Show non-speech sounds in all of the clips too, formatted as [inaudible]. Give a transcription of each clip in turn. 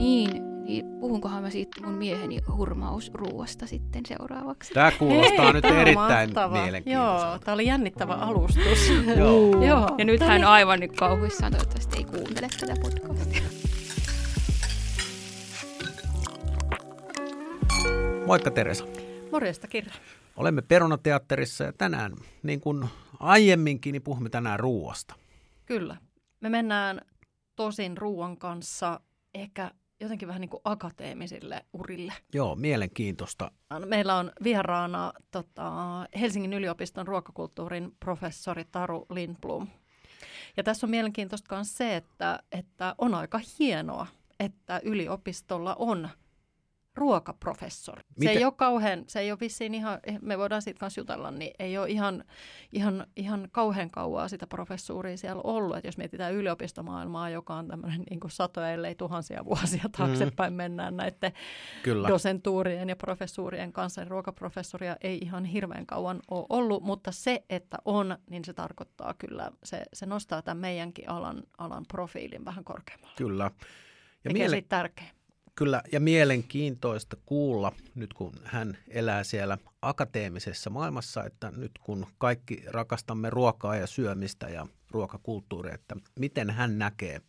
Niin, niin puhunkohan mä siitä mun mieheni hurmausruuasta sitten seuraavaksi. Tämä kuulostaa Hei, nyt on erittäin mahtava. Joo, mielenkiintoiselta. tämä oli jännittävä alustus. [laughs] Joo. [laughs] Joo. Ja nyt hän aivan nyt kauhuissaan toivottavasti ei kuuntele tätä podcastia. Moikka Teresa. Morjesta Kirra. Olemme Perunateatterissa ja tänään, niin kuin aiemminkin, niin puhumme tänään ruuasta. Kyllä. Me mennään tosin ruoan kanssa ehkä jotenkin vähän niin kuin akateemisille urille. Joo, mielenkiintoista. Meillä on vieraana tota, Helsingin yliopiston ruokakulttuurin professori Taru Lindblom. Ja tässä on mielenkiintoista myös se, että, että on aika hienoa, että yliopistolla on ruokaprofessori. Se Miten- ei ole kauhean, se ei ole vissiin ihan, me voidaan siitä kanssa jutella, niin ei ole ihan, ihan, ihan kauhean kauaa sitä professuuria siellä ollut. Että jos mietitään yliopistomaailmaa, joka on tämmöinen niin kuin satoja, ellei tuhansia vuosia taaksepäin mennään näiden Kyllä. dosentuurien ja professuurien kanssa. niin Ruokaprofessoria ei ihan hirveän kauan ole ollut, mutta se, että on, niin se tarkoittaa kyllä, se, se nostaa tämän meidänkin alan, alan profiilin vähän korkeammalle. Kyllä. Ja, Tekee miele- tärkeä. Kyllä. ja mielenkiintoista kuulla, nyt kun hän elää siellä akateemisessa maailmassa, että nyt kun kaikki rakastamme ruokaa ja syömistä ja ruokakulttuuria, että miten hän näkee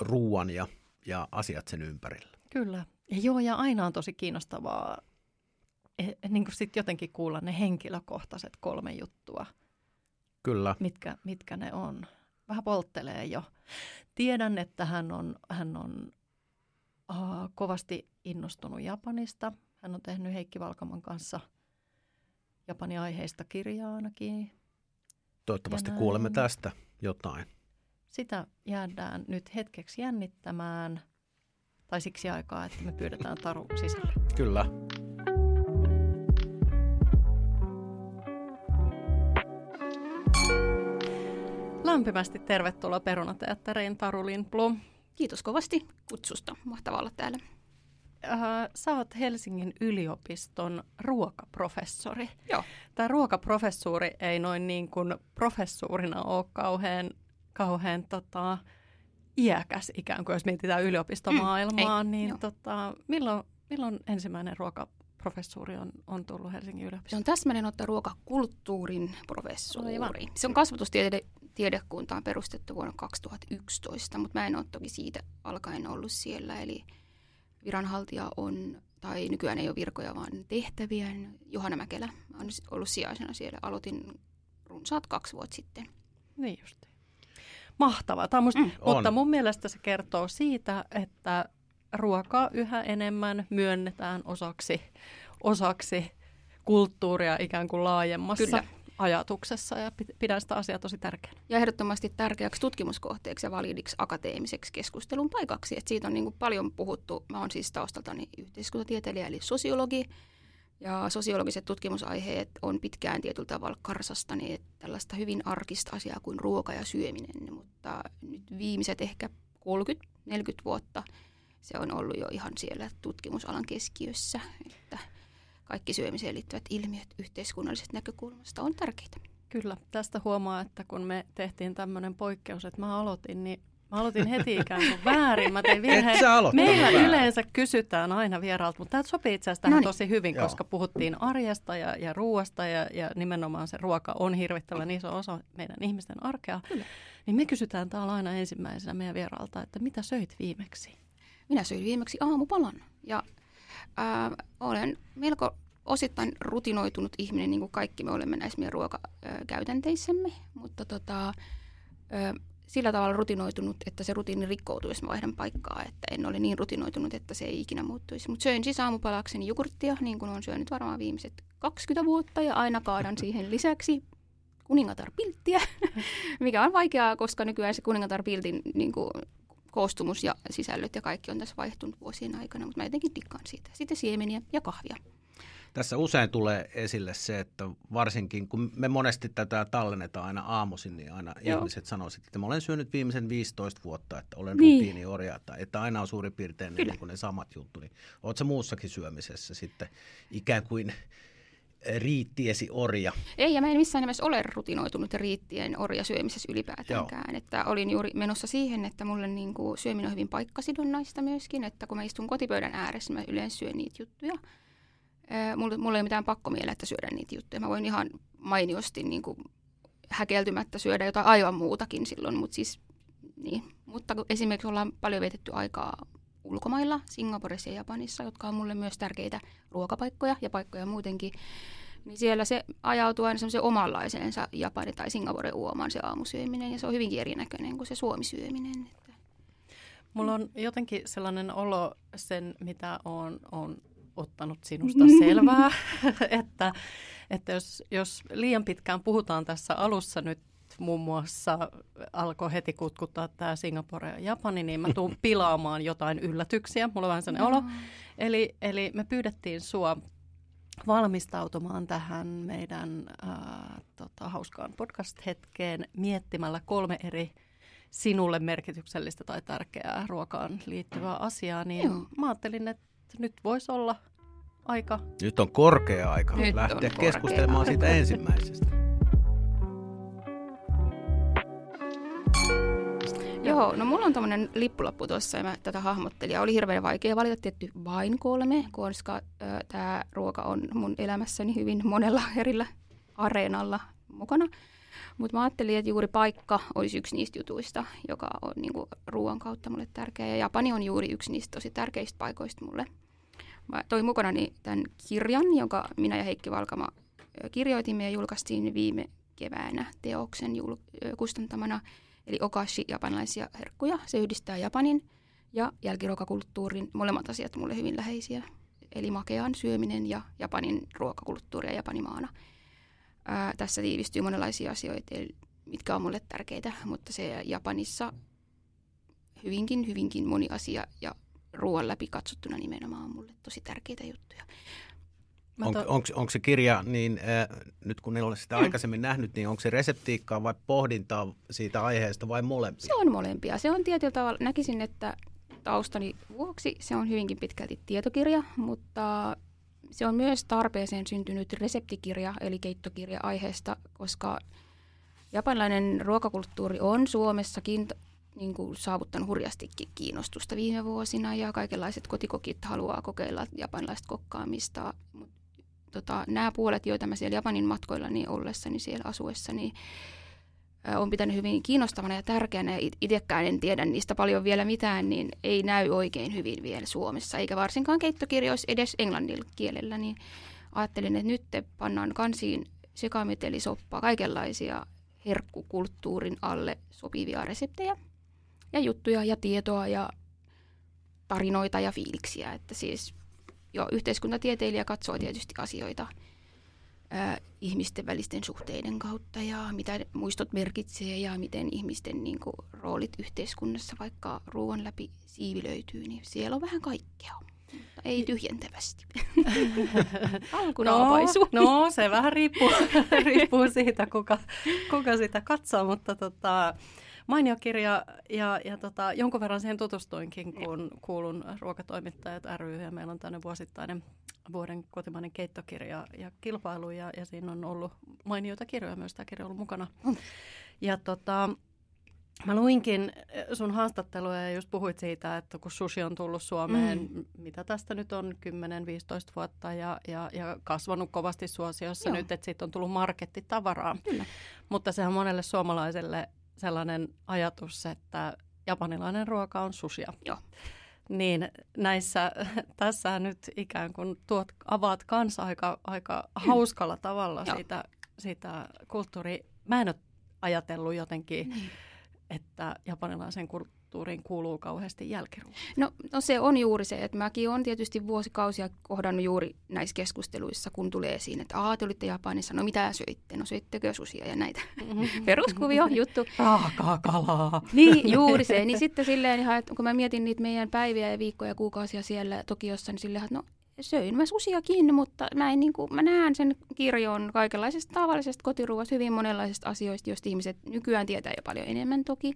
ruoan ja, ja asiat sen ympärillä. Kyllä. Ja joo, ja aina on tosi kiinnostavaa eh, niin kuin sit jotenkin kuulla ne henkilökohtaiset kolme juttua, Kyllä. mitkä, mitkä ne on. Vähän polttelee jo. Tiedän, että hän on, hän on kovasti innostunut Japanista. Hän on tehnyt Heikki Valkaman kanssa Japanin aiheista kirjaa ainakin. Toivottavasti kuulemme tästä jotain. Sitä jäädään nyt hetkeksi jännittämään, tai siksi aikaa, että me pyydetään Taru sisälle. Kyllä. Lämpimästi tervetuloa Perunateatteriin, Taru Lindblom. Kiitos kovasti kutsusta. Mahtavaa olla täällä. Äh, sä oot Helsingin yliopiston ruokaprofessori. Joo. Tämä ruokaprofessuuri ei noin niin kuin professuurina ole kauhean, kauhean tota, iäkäs ikään kuin, jos mietitään yliopistomaailmaa. Mm, ei, niin joo. tota, milloin, milloin ensimmäinen ruokaprofessuuri on, on tullut Helsingin Se yliopistoon? on täsmälleen ottaa ruokakulttuurin professuuri. Aivan. Se on kasvatustiede tiedekunta on perustettu vuonna 2011, mutta mä en ole toki siitä alkaen ollut siellä. Eli viranhaltija on, tai nykyään ei ole virkoja, vaan tehtäviä. Johanna Mäkelä on ollut sijaisena siellä. Aloitin runsaat kaksi vuotta sitten. Niin just. Mahtavaa. Tämä on musta, Mm, mm, on. mutta mun mielestä se kertoo siitä, että ruokaa yhä enemmän myönnetään osaksi, osaksi kulttuuria ikään kuin laajemmassa Kyllä. Ajatuksessa ja pid- pidän sitä asiaa tosi tärkeänä. Ja ehdottomasti tärkeäksi tutkimuskohteeksi ja validiksi akateemiseksi keskustelun paikaksi. Et siitä on niin paljon puhuttu. Mä oon siis taustaltani yhteiskuntatieteilijä eli sosiologi. Ja sosiologiset tutkimusaiheet on pitkään tietyllä tavalla karsastaneet tällaista hyvin arkista asiaa kuin ruoka ja syöminen. Mutta nyt viimeiset ehkä 30-40 vuotta se on ollut jo ihan siellä tutkimusalan keskiössä. Että kaikki syömiseen liittyvät ilmiöt yhteiskunnallisesta näkökulmasta on tärkeitä. Kyllä, tästä huomaa, että kun me tehtiin tämmöinen poikkeus, että mä aloitin, niin mä aloitin heti ikään kuin väärin. Mä tein virheen. Meillä väärin. yleensä kysytään aina vieraalta, mutta tämä sopii itse asiassa tähän Noniin. tosi hyvin, Joo. koska puhuttiin arjesta ja, ja ruoasta ja, ja nimenomaan se ruoka on hirvittävän iso osa meidän ihmisten arkea. Kyllä. Niin me kysytään täällä aina ensimmäisenä meidän vieraalta, että mitä söit viimeksi? Minä söin viimeksi aamupalan ja ää, olen melko osittain rutinoitunut ihminen, niin kuin kaikki me olemme näissä meidän ruokakäytänteissämme, mutta tota, ää, sillä tavalla rutinoitunut, että se rutiini rikkoutuu, jos mä vaihdan paikkaa, että en ole niin rutinoitunut, että se ei ikinä muuttuisi. Mutta söin siis aamupalakseni jogurttia, niin kuin olen syönyt varmaan viimeiset 20 vuotta, ja aina kaadan siihen lisäksi kuningatar-pilttiä, [laughs] mikä on vaikeaa, koska nykyään se kuningatar-piltin niin kuin, koostumus ja sisällöt ja kaikki on tässä vaihtunut vuosien aikana, mutta mä jotenkin dikkaan siitä. Sitten siemeniä ja kahvia. Tässä usein tulee esille se, että varsinkin kun me monesti tätä tallennetaan aina aamuisin, niin aina Joo. ihmiset sanoo, että mä olen syönyt viimeisen 15 vuotta, että olen Niin. rutiiniorja, että, että aina on suurin piirtein Kyllä. niin kuin ne samat juttu. Niin sä muussakin syömisessä sitten ikään kuin riittiesi orja. Ei, ja mä en missään nimessä ole rutinoitunut riittien orja syömisessä ylipäätäänkään. Joo. Että olin juuri menossa siihen, että mulle niin kuin syöminen on hyvin paikkasidonnaista myöskin, että kun mä istun kotipöydän ääressä, mä yleensä syön niitä juttuja. Mulla, mulla ei ole mitään pakkomielettä syödä niitä juttuja. Mä voin ihan mainiosti niin kuin häkeltymättä syödä jotain aivan muutakin silloin, mutta siis niin. Mutta esimerkiksi ollaan paljon vietetty aikaa ulkomailla, Singaporessa ja Japanissa, jotka on mulle myös tärkeitä ruokapaikkoja ja paikkoja muutenkin, niin siellä se ajautuu aina semmoisen omanlaiseensa Japani tai Singapore uomaan se aamusyöminen, ja se on hyvinkin erinäköinen kuin se suomisyöminen. Että. Mulla on jotenkin sellainen olo sen, mitä on, on ottanut sinusta selvää, [laughs] että, että jos, jos liian pitkään puhutaan tässä alussa nyt muun muassa alkoi heti kutkuttaa tämä Singapore ja Japani, niin mä tuun [laughs] pilaamaan jotain yllätyksiä. Mulla on vähän sellainen olo. Eli, eli me pyydettiin sua valmistautumaan tähän meidän äh, tota, hauskaan podcast-hetkeen miettimällä kolme eri sinulle merkityksellistä tai tärkeää ruokaan liittyvää asiaa, niin Joo. mä ajattelin, että nyt voisi olla aika... Nyt on korkea aika nyt lähteä keskustelemaan aika. siitä ensimmäisestä. Joo, no mulla on tämmöinen lippulappu tuossa ja mä tätä hahmottelin. Ja oli hirveän vaikea valita tietty vain kolme, koska tämä ruoka on mun elämässäni hyvin monella [laughs] erillä areenalla mukana. Mutta mä ajattelin, että juuri paikka olisi yksi niistä jutuista, joka on niinku ruoan kautta mulle tärkeä. Ja Japani on juuri yksi niistä tosi tärkeistä paikoista mulle. Mä toin mukanani tämän kirjan, jonka minä ja Heikki Valkama kirjoitimme ja julkaistiin viime keväänä teoksen jul- kustantamana – eli okashi japanilaisia herkkuja. Se yhdistää Japanin ja jälkiruokakulttuurin, molemmat asiat mulle hyvin läheisiä. Eli makean syöminen ja Japanin ruokakulttuuria Japanimaana. Ää, tässä tiivistyy monenlaisia asioita, mitkä on mulle tärkeitä, mutta se Japanissa hyvinkin, hyvinkin moni asia ja ruoan läpi katsottuna nimenomaan on mulle tosi tärkeitä juttuja. On, to... onko, onko se kirja, niin äh, nyt kun en ole sitä mm. aikaisemmin nähnyt, niin onko se reseptiikkaa vai pohdintaa siitä aiheesta vai molempia? Se on molempia. Se on tietyllä tavalla, näkisin, että taustani vuoksi se on hyvinkin pitkälti tietokirja, mutta se on myös tarpeeseen syntynyt reseptikirja, eli keittokirja aiheesta, koska japanilainen ruokakulttuuri on Suomessakin niin kuin saavuttanut hurjastikin kiinnostusta viime vuosina ja kaikenlaiset kotikokit haluaa kokeilla japanilaista kokkaamista, mutta tota, nämä puolet, joita mä siellä Japanin matkoilla niin ollessani siellä asuessa, niin on pitänyt hyvin kiinnostavana ja tärkeänä, ja itsekään en tiedä niistä paljon vielä mitään, niin ei näy oikein hyvin vielä Suomessa, eikä varsinkaan keittokirjoissa edes englannin kielellä, niin ajattelin, että nyt pannaan kansiin sekametelisoppaa, kaikenlaisia herkkukulttuurin alle sopivia reseptejä ja juttuja ja tietoa ja tarinoita ja fiiliksiä, että siis jo yhteiskuntatieteilijä katsoo tietysti asioita ää, ihmisten välisten suhteiden kautta ja mitä muistot merkitsee ja miten ihmisten niin kuin, roolit yhteiskunnassa vaikka ruoan läpi siivilöityy, niin siellä on vähän kaikkea. Mutta ei tyhjentävästi. [laughs] no, no, se vähän riippuu, [laughs] riippuu siitä, kuka, kuka sitä katsoo, mutta tota, mainio kirja ja, ja tota, jonkun verran siihen tutustuinkin, kun kuulun ruokatoimittajat ry ja meillä on tämmöinen vuosittainen vuoden kotimainen keittokirja ja kilpailu ja, ja siinä on ollut mainioita kirjoja myös, tämä kirja on ollut mukana. Mm. Ja tota, Mä luinkin sun haastatteluja ja just puhuit siitä, että kun sushi on tullut Suomeen, mm. mitä tästä nyt on, 10-15 vuotta ja, ja, ja kasvanut kovasti suosiossa Joo. nyt, että siitä on tullut markettitavaraa. Kyllä. Mutta sehän monelle suomalaiselle sellainen ajatus, että japanilainen ruoka on susia. Joo. Niin näissä, [laughs] tässä nyt ikään kuin tuot, avaat kanssa aika, aika hauskalla tavalla sitä, sitä kulttuuri. Mä en ole ajatellut jotenkin, niin. että japanilaisen kulttuuri kulttuuriin kuuluu kauheasti jälkiruoka? No, no se on juuri se, että mäkin olen tietysti vuosikausia kohdannut juuri näissä keskusteluissa, kun tulee esiin, että aah, te olitte Japanissa, no mitä söitte? No söittekö susia ja näitä peruskuvio juttu. Raakaa kalaa. Niin, juuri se. Niin sitten silleen, että kun mä mietin niitä meidän päiviä ja viikkoja ja kuukausia siellä Tokiossa, niin silleen, että no söin mä susiakin, mutta mä, en, niin kuin, mä näen sen kirjon kaikenlaisesta tavallisesta kotiruuasta, hyvin monenlaisista asioista, joista ihmiset nykyään tietää jo paljon enemmän toki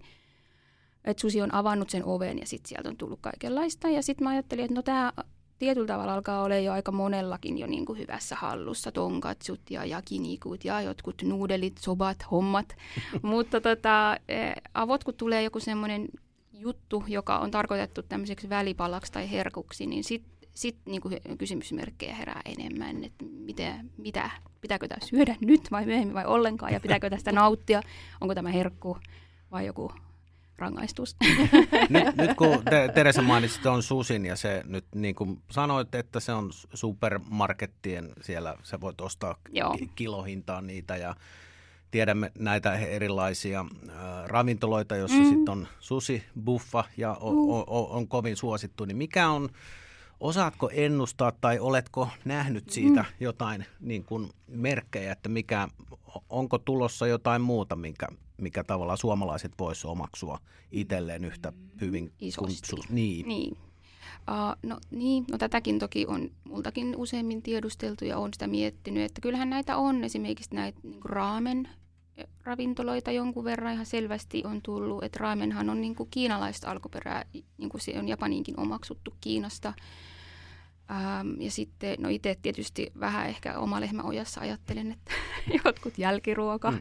että susi on avannut sen oven ja sitten sieltä on tullut kaikenlaista. Ja sitten mä ajattelin, että no tämä tietyllä tavalla alkaa olla jo aika monellakin jo niin kuin hyvässä hallussa. Tonkatsut ja jakinikut ja jotkut nuudelit, sobat, hommat. [laughs] Mutta tota, eh, avot kun tulee joku semmoinen juttu, joka on tarkoitettu tämmöiseksi välipalaksi tai herkuksi, niin sitten sit niinku kysymysmerkkejä herää enemmän, että mitä, mitä, pitääkö tämä syödä nyt vai myöhemmin vai ollenkaan, ja pitääkö tästä [laughs] nauttia, onko tämä herkku vai joku rangaistus. [laughs] nyt, nyt kun [laughs] te, Teresa mainitsit on susin ja se nyt niin kuin sanoit, että se on supermarkettien siellä, sä voit ostaa Joo. kilohintaan niitä ja tiedämme näitä erilaisia äh, ravintoloita, joissa mm. sitten on susi, buffa ja on, mm. on, on, on kovin suosittu, niin mikä on, osaatko ennustaa tai oletko nähnyt siitä mm. jotain niin kuin merkkejä, että mikä, onko tulossa jotain muuta, minkä mikä tavallaan suomalaiset voisivat omaksua itselleen yhtä hyvin Isosti. kuin Niin. niin. Uh, no niin, no tätäkin toki on multakin useimmin tiedusteltu ja on sitä miettinyt, että kyllähän näitä on esimerkiksi näitä niin raamen ravintoloita jonkun verran ihan selvästi on tullut, että raamenhan on niin kuin kiinalaista alkuperää, niin kuin se on Japaniinkin omaksuttu Kiinasta. Ähm, ja sitten, no itse tietysti vähän ehkä oma lehmä ojassa ajattelen, että [laughs] jotkut jälkiruoka mm.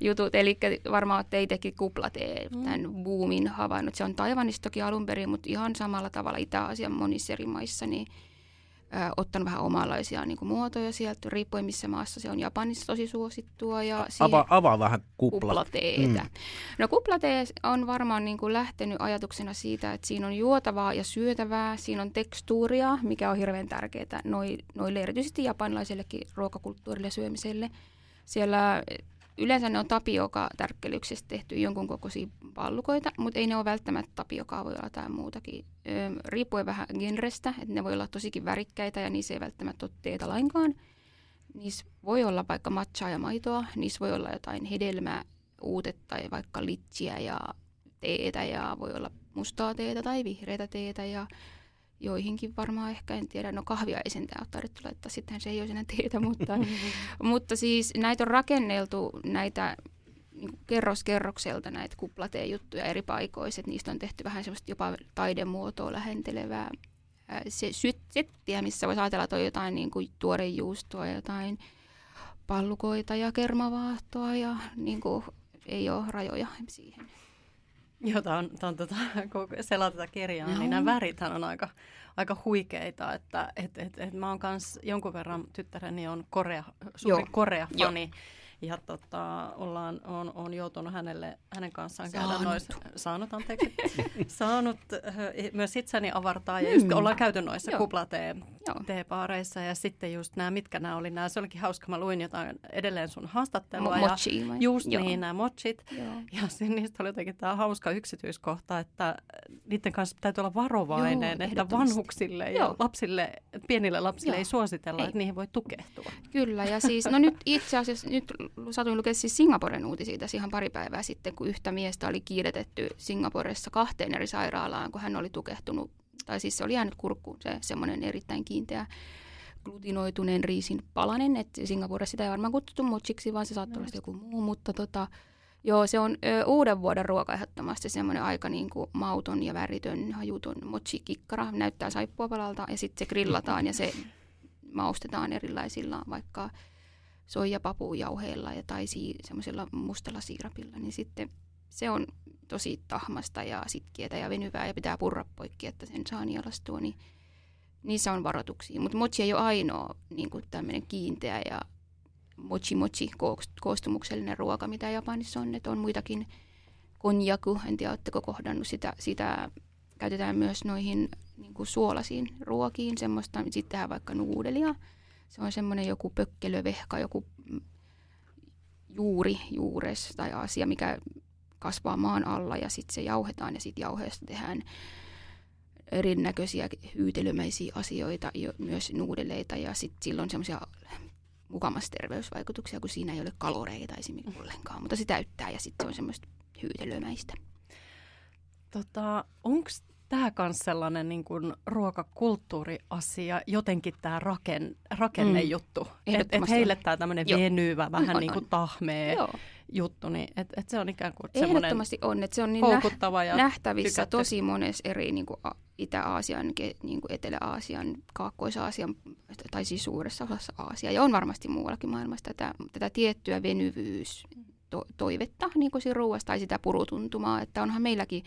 jutut, eli varmaan olette itsekin kuplatee mm. tämän boomin havainnut. Se on Taivanista toki alun perin, mutta ihan samalla tavalla Itä-Aasian monissa eri maissa, niin ottanut vähän omanlaisia niin kuin muotoja sieltä, riippuen missä maassa se on. Japanissa tosi suosittua. Ja avaa, avaa vähän kupla. kuplateetä. Mm. No kuplatee on varmaan niin kuin lähtenyt ajatuksena siitä, että siinä on juotavaa ja syötävää, siinä on tekstuuria, mikä on hirveän tärkeää noille erityisesti japanilaisellekin ruokakulttuurille syömiselle. Siellä Yleensä ne on tapioka tärkkelyksestä tehty jonkun kokoisia pallukoita, mutta ei ne ole välttämättä tapiokaa, voi olla jotain muutakin. Öö, riippuen vähän genrestä, että ne voi olla tosikin värikkäitä ja niissä ei välttämättä ole teetä lainkaan. Niissä voi olla vaikka matchaa ja maitoa, niissä voi olla jotain hedelmää, uutetta tai vaikka litsiä ja teetä ja voi olla mustaa teetä tai vihreätä teetä ja joihinkin varmaan ehkä, en tiedä, no kahvia ei sentään ole tarvittu laittaa, sittenhän se ei olisi enää teetä, mutta, [laughs] mutta siis näitä on rakenneltu näitä niin kerros kerrokselta näitä eri paikoissa, että niistä on tehty vähän semmoista jopa taidemuotoa lähentelevää se settiä, missä voisi ajatella, että on jotain niin kuin tuorejuustoa, jotain pallukoita ja kermavaahtoa ja niin kuin, ei ole rajoja siihen. Joo, tämä on, tämä on tota, [laughs] kun selaa tätä kirjaa, no. niin nämä värithän on aika, aika huikeita, että et, et, et mä oon kans jonkun verran, tyttäreni on Korea, suuri Korea-fani, ja tota, ollaan, on, on joutunut hänelle, hänen kanssaan käydä saanut. noissa, saanut anteeksi, [laughs] saanut myös itseni avartaa ja just mm. ollaan käyty noissa kuplatee-teepaareissa ja sitten just nämä, mitkä nämä oli, nämä, se olikin hauska, mä luin jotain edelleen sun haastattelua. Mochi, ja just Joo. niin, nämä mochit. Joo. Ja [laughs] sen, niistä oli jotenkin tämä hauska yksityiskohta, että niiden kanssa täytyy olla varovainen, Joo, että vanhuksille ja Joo. lapsille, pienille lapsille Joo. ei suositella, ei. että niihin voi tukehtua. Kyllä, ja siis, no nyt itse asiassa, nyt satuin lukea siis Singaporen uutisia tässä ihan pari päivää sitten, kun yhtä miestä oli kiiretetty Singaporessa kahteen eri sairaalaan, kun hän oli tukehtunut, tai siis se oli jäänyt kurkkuun se semmoinen erittäin kiinteä glutinoituneen riisin palanen, että Singaporessa sitä ei varmaan kutsuttu mochiksi, vaan se saattoi olla joku muu, mutta tota, Joo, se on ö, uuden vuoden ruoka ehdottomasti semmoinen aika niin kuin mauton ja väritön, hajuton mochi-kikkara. Näyttää saippuapalalta ja sitten se grillataan ja se maustetaan erilaisilla vaikka soijapapujauheilla ja tai si- semmoisella mustalla siirapilla, niin sitten se on tosi tahmasta ja sitkietä ja venyvää ja pitää purra poikki, että sen saa nielastua, niin niissä on varoituksia. Mutta mochi ei ole ainoa niin tämmöinen kiinteä ja mochi mochi koostumuksellinen ruoka, mitä Japanissa on. Että on muitakin konjaku, en tiedä, oletteko kohdannut sitä, sitä käytetään myös noihin niin suolasiin ruokiin, semmoista, sitten vaikka nuudelia, se on semmoinen joku pökkelövehka, joku juuri, juures tai asia, mikä kasvaa maan alla ja sitten se jauhetaan ja sitten jauheesta tehdään erinäköisiä hyytelömäisiä asioita, myös nuudeleita ja sitten silloin semmoisia mukamassa terveysvaikutuksia, kun siinä ei ole kaloreita esimerkiksi ollenkaan, mutta se täyttää ja sitten se on semmoista hyytelömäistä. Tota, Onko tämä myös sellainen niin kuin ruokakulttuuriasia, jotenkin tämä raken, rakennejuttu. Mm. Että et heille tämä tämmöinen venyvä, vähän no, niin kuin tahmee, juttu, niin et, et se on ikään kuin Ehdottomasti on, että se on niin houkuttava ja nähtävissä tykätty. tosi monessa eri niin kuin Itä-Aasian, niin kuin Etelä-Aasian, Kaakkois-Aasian tai siis suuressa osassa Aasiaa. Ja on varmasti muuallakin maailmassa tätä, tätä tiettyä venyvyys to, toivetta niin kuin siinä ruuasta tai sitä purutuntumaa, että onhan meilläkin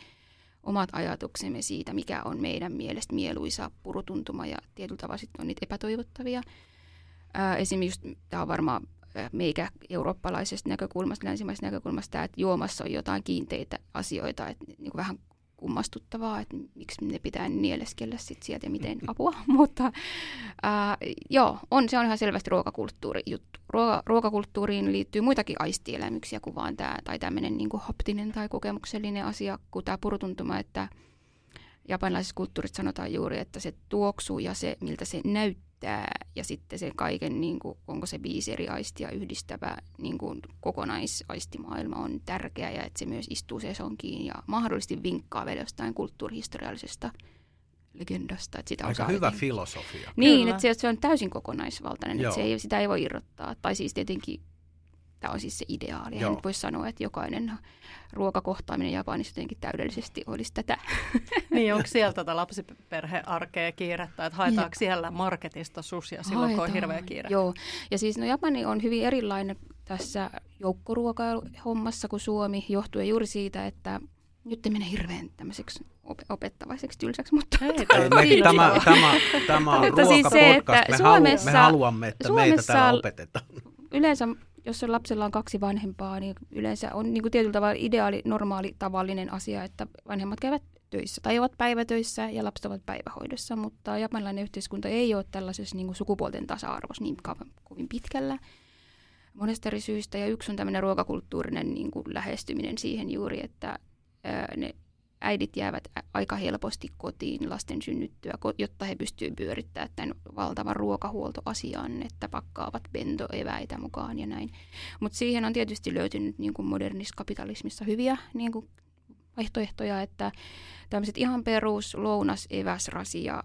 omat ajatuksemme siitä, mikä on meidän mielestä mieluisa purutuntuma ja tietyllä tavalla sitten on niitä epätoivottavia. Ää, esimerkiksi tämä on varmaan meikä eurooppalaisesta näkökulmasta, länsimaisesta näkökulmasta, tämä, että juomassa on jotain kiinteitä asioita, että niin kuin vähän kummastuttavaa, että miksi ne pitää nieleskellä sit sieltä ja miten [laughs] apua. [laughs] Mutta ää, joo, on, se on ihan selvästi ruokakulttuuri juttu. Ruoka, ruokakulttuuriin liittyy muitakin aistielämyksiä kuin vaan tämä, tai tämmöinen niin haptinen tai kokemuksellinen asia, kuin tämä purutuntuma, että japanilaisessa kulttuurissa sanotaan juuri, että se tuoksu ja se, miltä se näyttää, ja sitten se kaiken, niin kuin, onko se viisi eri aistia yhdistävä niin kuin kokonaisaistimaailma on tärkeä ja että se myös istuu sesonkiin ja mahdollisesti vinkkaa vielä jostain kulttuurihistoriallisesta legendasta. Että sitä Aika hyvä jotenkin- filosofia. Niin, Kyllä. että se, se on täysin kokonaisvaltainen, Joo. että se ei, sitä ei voi irrottaa. Tai siis tietenkin tämä on siis se ideaali. Joo. nyt voi sanoa, että jokainen ruokakohtaaminen Japanissa jotenkin täydellisesti olisi tätä. [laughs] Niin, onko siellä tätä lapsiperhearkea kiirettä, että haetaanko siellä marketista susia silloin, kun on hirveä kiire? Joo, ja siis no Japani on hyvin erilainen tässä joukkoruokahommassa kuin Suomi, johtuen juuri siitä, että nyt ei mene hirveän tämmöiseksi op- opettavaiseksi tylsäksi, mutta Ei, [laughs] tämä tämä, tämä, tämä on Mutta siis se, ruokapodcast. että me, halu, me Suomessa- haluamme, että meitä Suomessa- täällä opetetaan. yleensä, jos on lapsella on kaksi vanhempaa, niin yleensä on niin kuin tietyllä tavalla ideaali, normaali, tavallinen asia, että vanhemmat käyvät töissä tai ovat päivätöissä ja lapset ovat päivähoidossa, mutta japanilainen yhteiskunta ei ole tällaisessa niin kuin sukupuolten tasa-arvossa niin kovin pitkällä monesta eri syystä. Ja yksi on tämmöinen ruokakulttuurinen niin kuin lähestyminen siihen juuri, että ää, ne äidit jäävät aika helposti kotiin lasten synnyttyä, jotta he pystyvät pyörittämään tämän valtavan ruokahuoltoasian, että pakkaavat bentoeväitä mukaan ja näin. Mutta siihen on tietysti löytynyt niin kuin modernissa kapitalismissa hyviä niin kuin vaihtoehtoja, että tämmöiset ihan perus lounas, eväs, rasi ja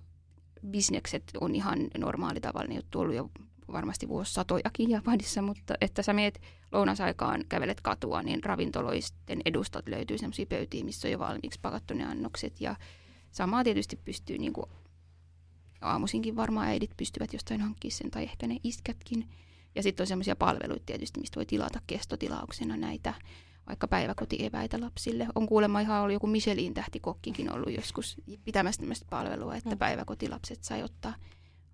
bisnekset on ihan normaali tavallinen juttu ollut jo varmasti vuosisatojakin Japanissa, mutta että sä meet lounasaikaan, kävelet katua, niin ravintoloisten edustat löytyy sellaisia pöytiä, missä on jo valmiiksi pakattu ne annokset ja samaa tietysti pystyy niin kuin aamuisinkin varmaan äidit pystyvät jostain hankkimaan sen tai ehkä ne iskätkin. Ja sitten on semmoisia palveluita tietysti, mistä voi tilata kestotilauksena näitä vaikka päiväkotieväitä lapsille. On kuulemma ihan ollut joku Michelin tähtikokkikin ollut joskus pitämässä tämmöistä palvelua, että Mm. päiväkotilapset sai ottaa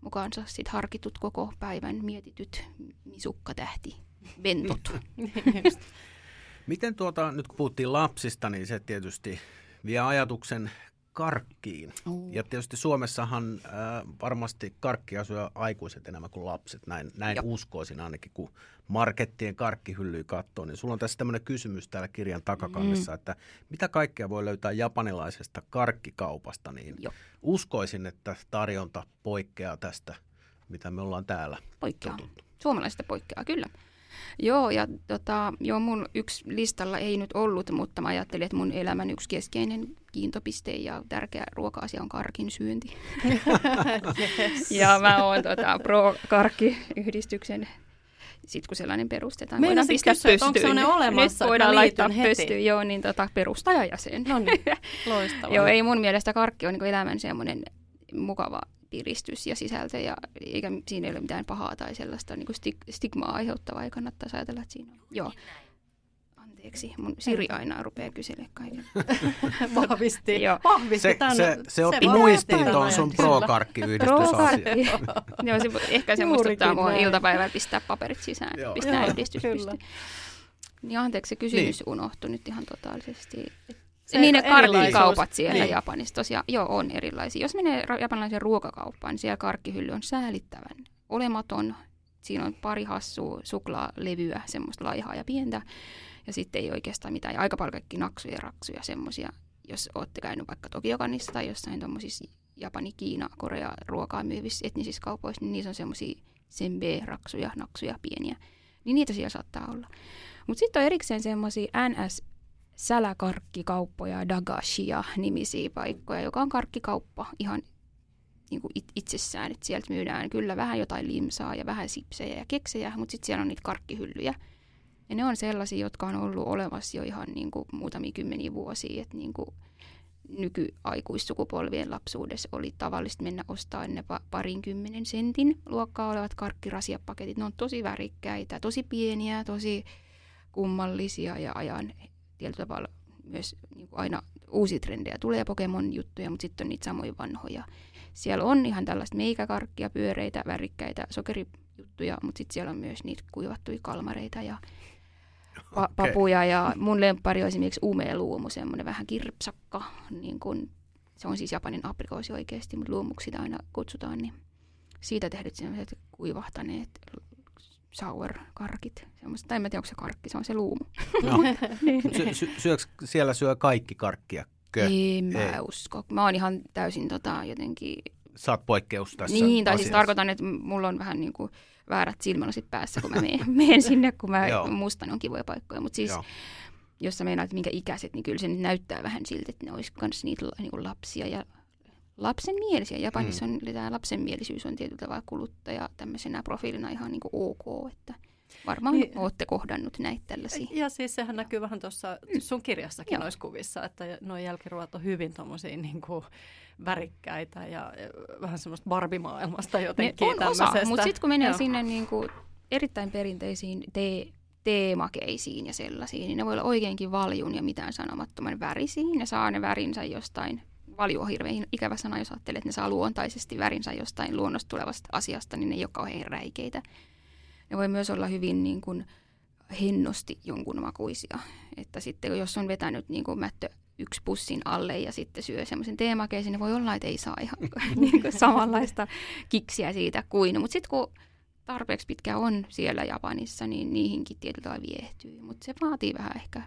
mukaansa sit harkitut koko päivän mietityt misukkatähti bentot. [laughs] Niin. [laughs] Miten tuota, nyt kun puhuttiin lapsista, niin se tietysti vie ajatuksen karkkiin. Ja tietysti Suomessahan äh, varmasti karkkia syö aikuiset enemmän kuin lapset, näin, näin uskoisin ainakin, kun markettien karkkihyllyä katsoo. Niin sulla on tässä tämmöinen kysymys täällä kirjan takakannessa, mm. että mitä kaikkea voi löytää japanilaisesta karkkikaupasta, niin Joo. uskoisin, että tarjonta poikkeaa tästä, mitä me ollaan täällä Poikkeaa. totuttu. Suomalaisesta poikkeaa, kyllä. Joo, ja tota, joo, mun yksi listalla ei nyt ollut, mutta mä ajattelin, että mun elämän yksi keskeinen kiintopiste ja tärkeä ruoka-asia on karkin syönti. [laughs] yes. Ja mä oon tota, pro-karkkiyhdistyksen, sit kun sellainen perustetaan, Meinasin voidaan pistää kysyä, että onko pystyyn. sellainen olemassa, Nyt voidaan laittaa pystyyn, joo, niin tota, perustajajäsen. No niin, [laughs] loistavaa. Joo, ei mun mielestä karkki on niin elämän semmoinen mukava piristys ja sisältö, ja eikä siinä ei ole mitään pahaa tai sellaista niin stig- stigmaa aiheuttavaa, ei kannattaisi ajatella, että siinä on. Joo. Anteeksi, mun Siri aina rupeaa kyselemään kaiken. [laughs] Vahvisti, Joo. vahvisti Se, tämän, se, se otti muistiin tuon sun ajatuksen. pro-karkkiyhdistysasian. Pro-karkki. [laughs] Joo, se, ehkä se Juurikin muistuttaa mua näin. iltapäivällä pistää paperit sisään, Joo. pistää yhdistys. Niin anteeksi, se kysymys niin. unohtui nyt ihan totaalisesti. Se niin ne karkkikaupat siellä Niin. Japanissa tosiaan, joo, on erilaisia. Jos menee japanilaiseen ruokakauppaan, niin siellä karkkihylly on säälittävän olematon. Siinä on pari hassua suklaalevyä, semmoista laihaa ja pientä. Ja sitten ei oikeastaan mitään. Ja aika paljon kaikki naksuja ja raksuja semmoisia. Jos olette käynyt vaikka Tokiokanissa tai jossain tuommoisissa Japani, Kiina, Korea ruokaa myyvissä etnisissä kaupoissa, niin niissä on semmoisia senbe-raksuja, naksuja pieniä. Niin niitä siellä saattaa olla. Mutta sitten on erikseen semmoisia NS säläkarkkikauppoja, dagashia nimisiä paikkoja, joka on karkkikauppa ihan niin kuin it- itsessään. Et sieltä myydään kyllä vähän jotain limsaa ja vähän sipsejä ja keksejä, mutta sitten siellä on niitä karkkihyllyjä. Ja ne on sellaisia, jotka on ollut olemassa jo ihan niin kuin muutamia kymmeniä vuosia, että niin kuin nykyaikuissukupolvien lapsuudessa oli tavallista mennä ostaa ne parin kymmenen sentin luokkaa olevat karkkirasiapaketit. Ne on tosi värikkäitä, tosi pieniä, tosi kummallisia ja ajan tietyllä tavalla myös niin kuin aina uusia trendejä. Tulee Pokemon-juttuja, mutta sitten on niitä samoja vanhoja. Siellä on ihan tällaista meikäkarkkia, pyöreitä, värikkäitä sokerijuttuja, mutta sitten siellä on myös niitä kuivattuja kalmareita ja pa- okay. papuja. Ja mun lempari on esimerkiksi umeluumu, semmoinen vähän kirpsakka. Niin kun, se on siis Japanin aprikoosi oikeasti, mutta luumuksi sitä aina kutsutaan. Niin siitä tehdyt sellaiset kuivahtaneet sour-karkit. Semmoista, tai en tiedä, onko se karkki, se on se luumu. [laughs] No. sy- sy- syöks, siellä syö kaikki karkkia? Kö? Ei mä Ei. usko. Mä oon ihan täysin tota, jotenkin... Oot poikkeus tässä Niin, tai siis asiassa. siis tarkoitan, että mulla on vähän niin kuin väärät silmälasit päässä, kun mä menen, [laughs] sinne, kun mä mustan on kivoja paikkoja. Mutta siis, Joo. jos sä meinaat, minkä ikäiset, niin kyllä se nyt näyttää vähän siltä, että ne olisi myös niitä niin lapsia ja lapsenmielisiä. Japanissa mm. on, tämä lapsenmielisyys on tietyllä tavalla kuluttaja tämmöisenä profiilina ihan niin kuin ok, että varmaan niin, olette kohdannut näitä tällaisia. Ja siis sehän näkyy vähän tuossa sun kirjassakin Joo. noissa kuvissa, että nuo jälkiruot on hyvin tuommoisia niin kuin värikkäitä ja vähän semmoista barbimaailmasta jotenkin. Ne on osa, mutta sitten kun menee Joo. sinne niin kuin erittäin perinteisiin te- teemakeisiin ja sellaisiin, niin ne voi olla oikeinkin valjun ja mitään sanomattoman värisiin. Ne saa ne värinsä jostain valju on hirveän ikävä sana, jos ajattelee, että ne saa luontaisesti värinsä jostain luonnosta tulevasta asiasta, niin ne ei ole kauhean räikeitä. Ne voi myös olla hyvin niin kuin hennosti jonkun makuisia. Että sitten jos on vetänyt niin kuin mättö yksi pussin alle ja sitten syö semmoisen teemakeisen, niin voi olla, että ei saa ihan [laughs] niin kuin samanlaista kiksiä siitä kuin. Mutta sitten kun tarpeeksi pitkä on siellä Japanissa, niin niihinkin tietyllä tavalla viehtyy. Mutta se vaatii vähän ehkä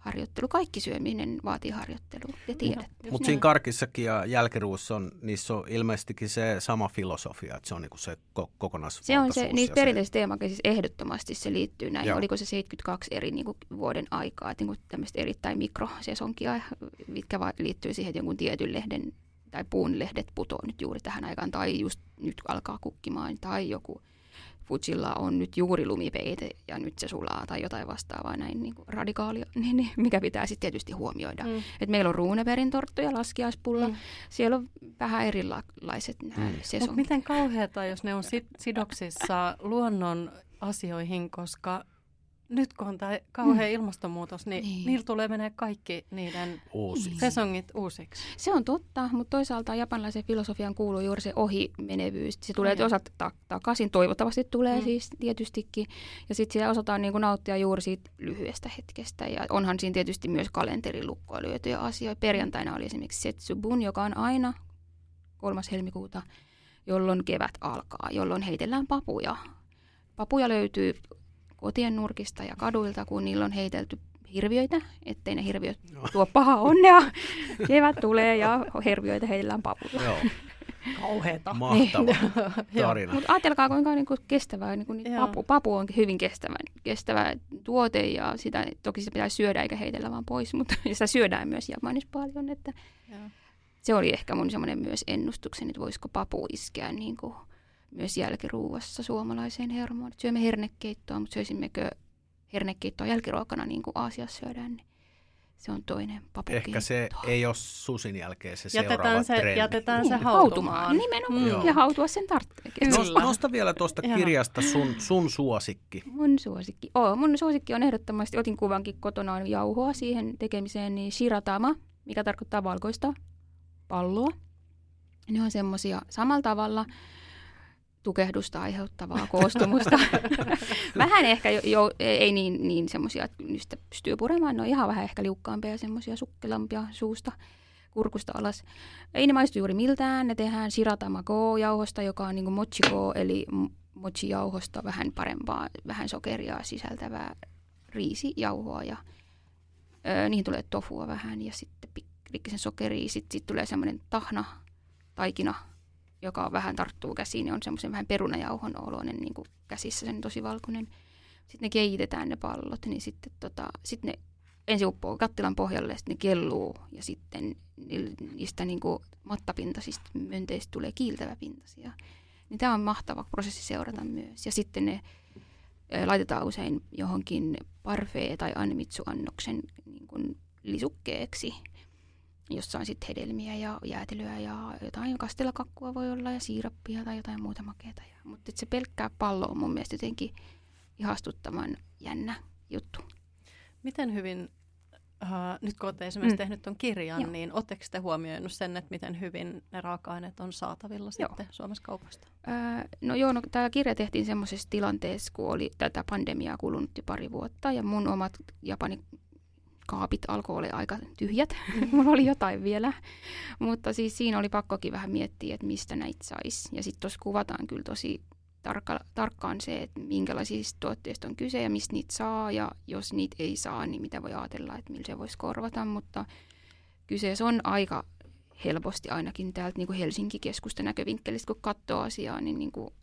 harjoittelu. Kaikki syöminen vaatii harjoittelua, te tiedätte. Mutta siinä karkissakin ja jälkiruussa on, niissä on ilmeisestikin se sama filosofia, että se on niinku se ko- kokonaisvaltaisuus. Se on se, niissä perinteisissä teemakeisissä ehdottomasti se liittyy näin. Joo. Oliko se 72 eri niinku, vuoden aikaa, että niinku, tämmöistä erittäin mikrosesonkia, mitkä va- liittyy siihen, että jonkun tietyn lehden tai puun lehdet putoaa nyt juuri tähän aikaan, tai just nyt alkaa kukkimaan, tai joku Fujilla on nyt juuri lumipeite ja nyt se sulaa tai jotain vastaavaa näin niin kuin radikaalia, [laughs] niin, niin, mikä pitää sitten tietysti huomioida. Mm. Et meillä on ruuneverin torttu ja laskiaispulla, mm. siellä on vähän erilaiset nämä mm. Miten kauheata, jos ne on sidoksissa luonnon asioihin, koska nyt kun on tämä kauhea mm. ilmastonmuutos, niin, niin niillä tulee menee kaikki niiden uusiksi. sesongit uusiksi. Se on totta, mutta toisaalta japanlaisen filosofian kuuluu juuri se ohimenevyys. Se tulee mm. osat ta- takaisin, toivottavasti tulee mm. siis tietystikin. Ja sitten siellä osataan niin kuin nauttia juuri siitä lyhyestä hetkestä. Ja onhan siinä tietysti myös kalenterin lukkoa lyötyjä asioita. Perjantaina oli esimerkiksi Setsubun, joka on aina kolmas helmikuuta, jolloin kevät alkaa, jolloin heitellään papuja. Papuja löytyy kotien nurkista ja kaduilta, kun niillä on heitelty hirviöitä, ettei ne hirviöt tuo paha onnea. Kevät tulee ja hirviöitä heitellään papulla. Joo. Kauheeta. Mahtava tarina. Mutta ajatelkaa kuinka niinku kestävää, niinku papu, papu on hyvin kestävä, kestävä tuote ja sitä toki sitä pitäisi syödä eikä heitellä vaan pois, mutta [laughs] sitä syödään myös Japanissa paljon. Että se oli ehkä mun semmoinen myös ennustukseni, että voisiko papu iskeä niin kuin myös jälkiruuassa suomalaiseen hermoon. Syömme hernekeittoa, mutta syöisimmekö hernekeittoa jälkiruokana niin kuin Aasiassa syödään, niin se on toinen papukeitto. Ehkä se ei ole susin jälkeen se jätetään seuraava se, trendi. Jätetään se hautumaan. hautumaan. Nimenomaan. Mm. Ja hautua sen tarvitsee. Nosta, nosta vielä tuosta kirjasta sun, sun suosikki. Mun suosikki. Oh, mun suosikki on ehdottomasti, otin kuvankin kotona jauhoa siihen tekemiseen, niin shiratama, mikä tarkoittaa valkoista palloa. Ne on semmoisia samalla tavalla tukehdusta aiheuttavaa koostumusta. [laughs] vähän ehkä jo, jo, ei niin, niin semmoisia, että niistä pystyy puremaan. Ne on ihan vähän ehkä liukkaampia ja semmoisia sukkelampia suusta kurkusta alas. Ei ne maistu juuri miltään. Ne tehdään shiratamago-jauhosta, joka on niin mochiko, eli mochi-jauhosta vähän parempaa, vähän sokeria sisältävää riisijauhoa. Ja, ö, niihin tulee tofua vähän ja sitten pikkisen sokeria. Sitten sit tulee semmoinen tahna, taikina, joka vähän tarttuu käsiin, niin on semmoisen vähän perunajauhon oloinen niin kuin käsissä, sen tosi valkoinen. Sitten ne keitetään ne pallot, niin sitten tota, sit ne ensin uppoo kattilan pohjalle, sitten ne kelluu ja sitten niistä niin kuin mattapintaisista myönteistä tulee kiiltävä pintaisia. Niin tämä on mahtava prosessi seurata myös. Ja sitten ne laitetaan usein johonkin parfee- tai anmitsu-annoksen niin kuin lisukkeeksi, jossa on sitten hedelmiä ja jäätelöä ja jotain kastelakakkua voi olla ja siirappia tai jotain muuta makeata. Mutta se pelkkää pallo on mun mielestä jotenkin ihastuttavan jännä juttu. Miten hyvin Uh, nyt kun olette esimerkiksi mm. tehnyt tuon kirjan, Joo. niin oletteko te huomioinut sen, että miten hyvin ne raaka-aineet on saatavilla Joo. sitten Suomessa kaupasta? Öö, no joo, no, tämä kirja tehtiin semmoisessa tilanteessa, kun oli tätä pandemiaa kulunut jo pari vuotta, ja mun omat Japanin kaapit alkoi olla aika tyhjät. [laughs] Mulla oli jotain vielä. Mutta siis siinä oli pakkokin vähän miettiä, että mistä näitä saisi. Ja sitten tuossa kuvataan kyllä tosi tarkka, tarkkaan se, että minkälaisista tuotteista on kyse ja mistä niitä saa. Ja jos niitä ei saa, niin mitä voi ajatella, että millä se voisi korvata. Mutta kyseessä on aika helposti ainakin täältä niin kuin Helsinki-keskusta näkövinkkelistä, kun katsoo asiaa, niin, niin kuin,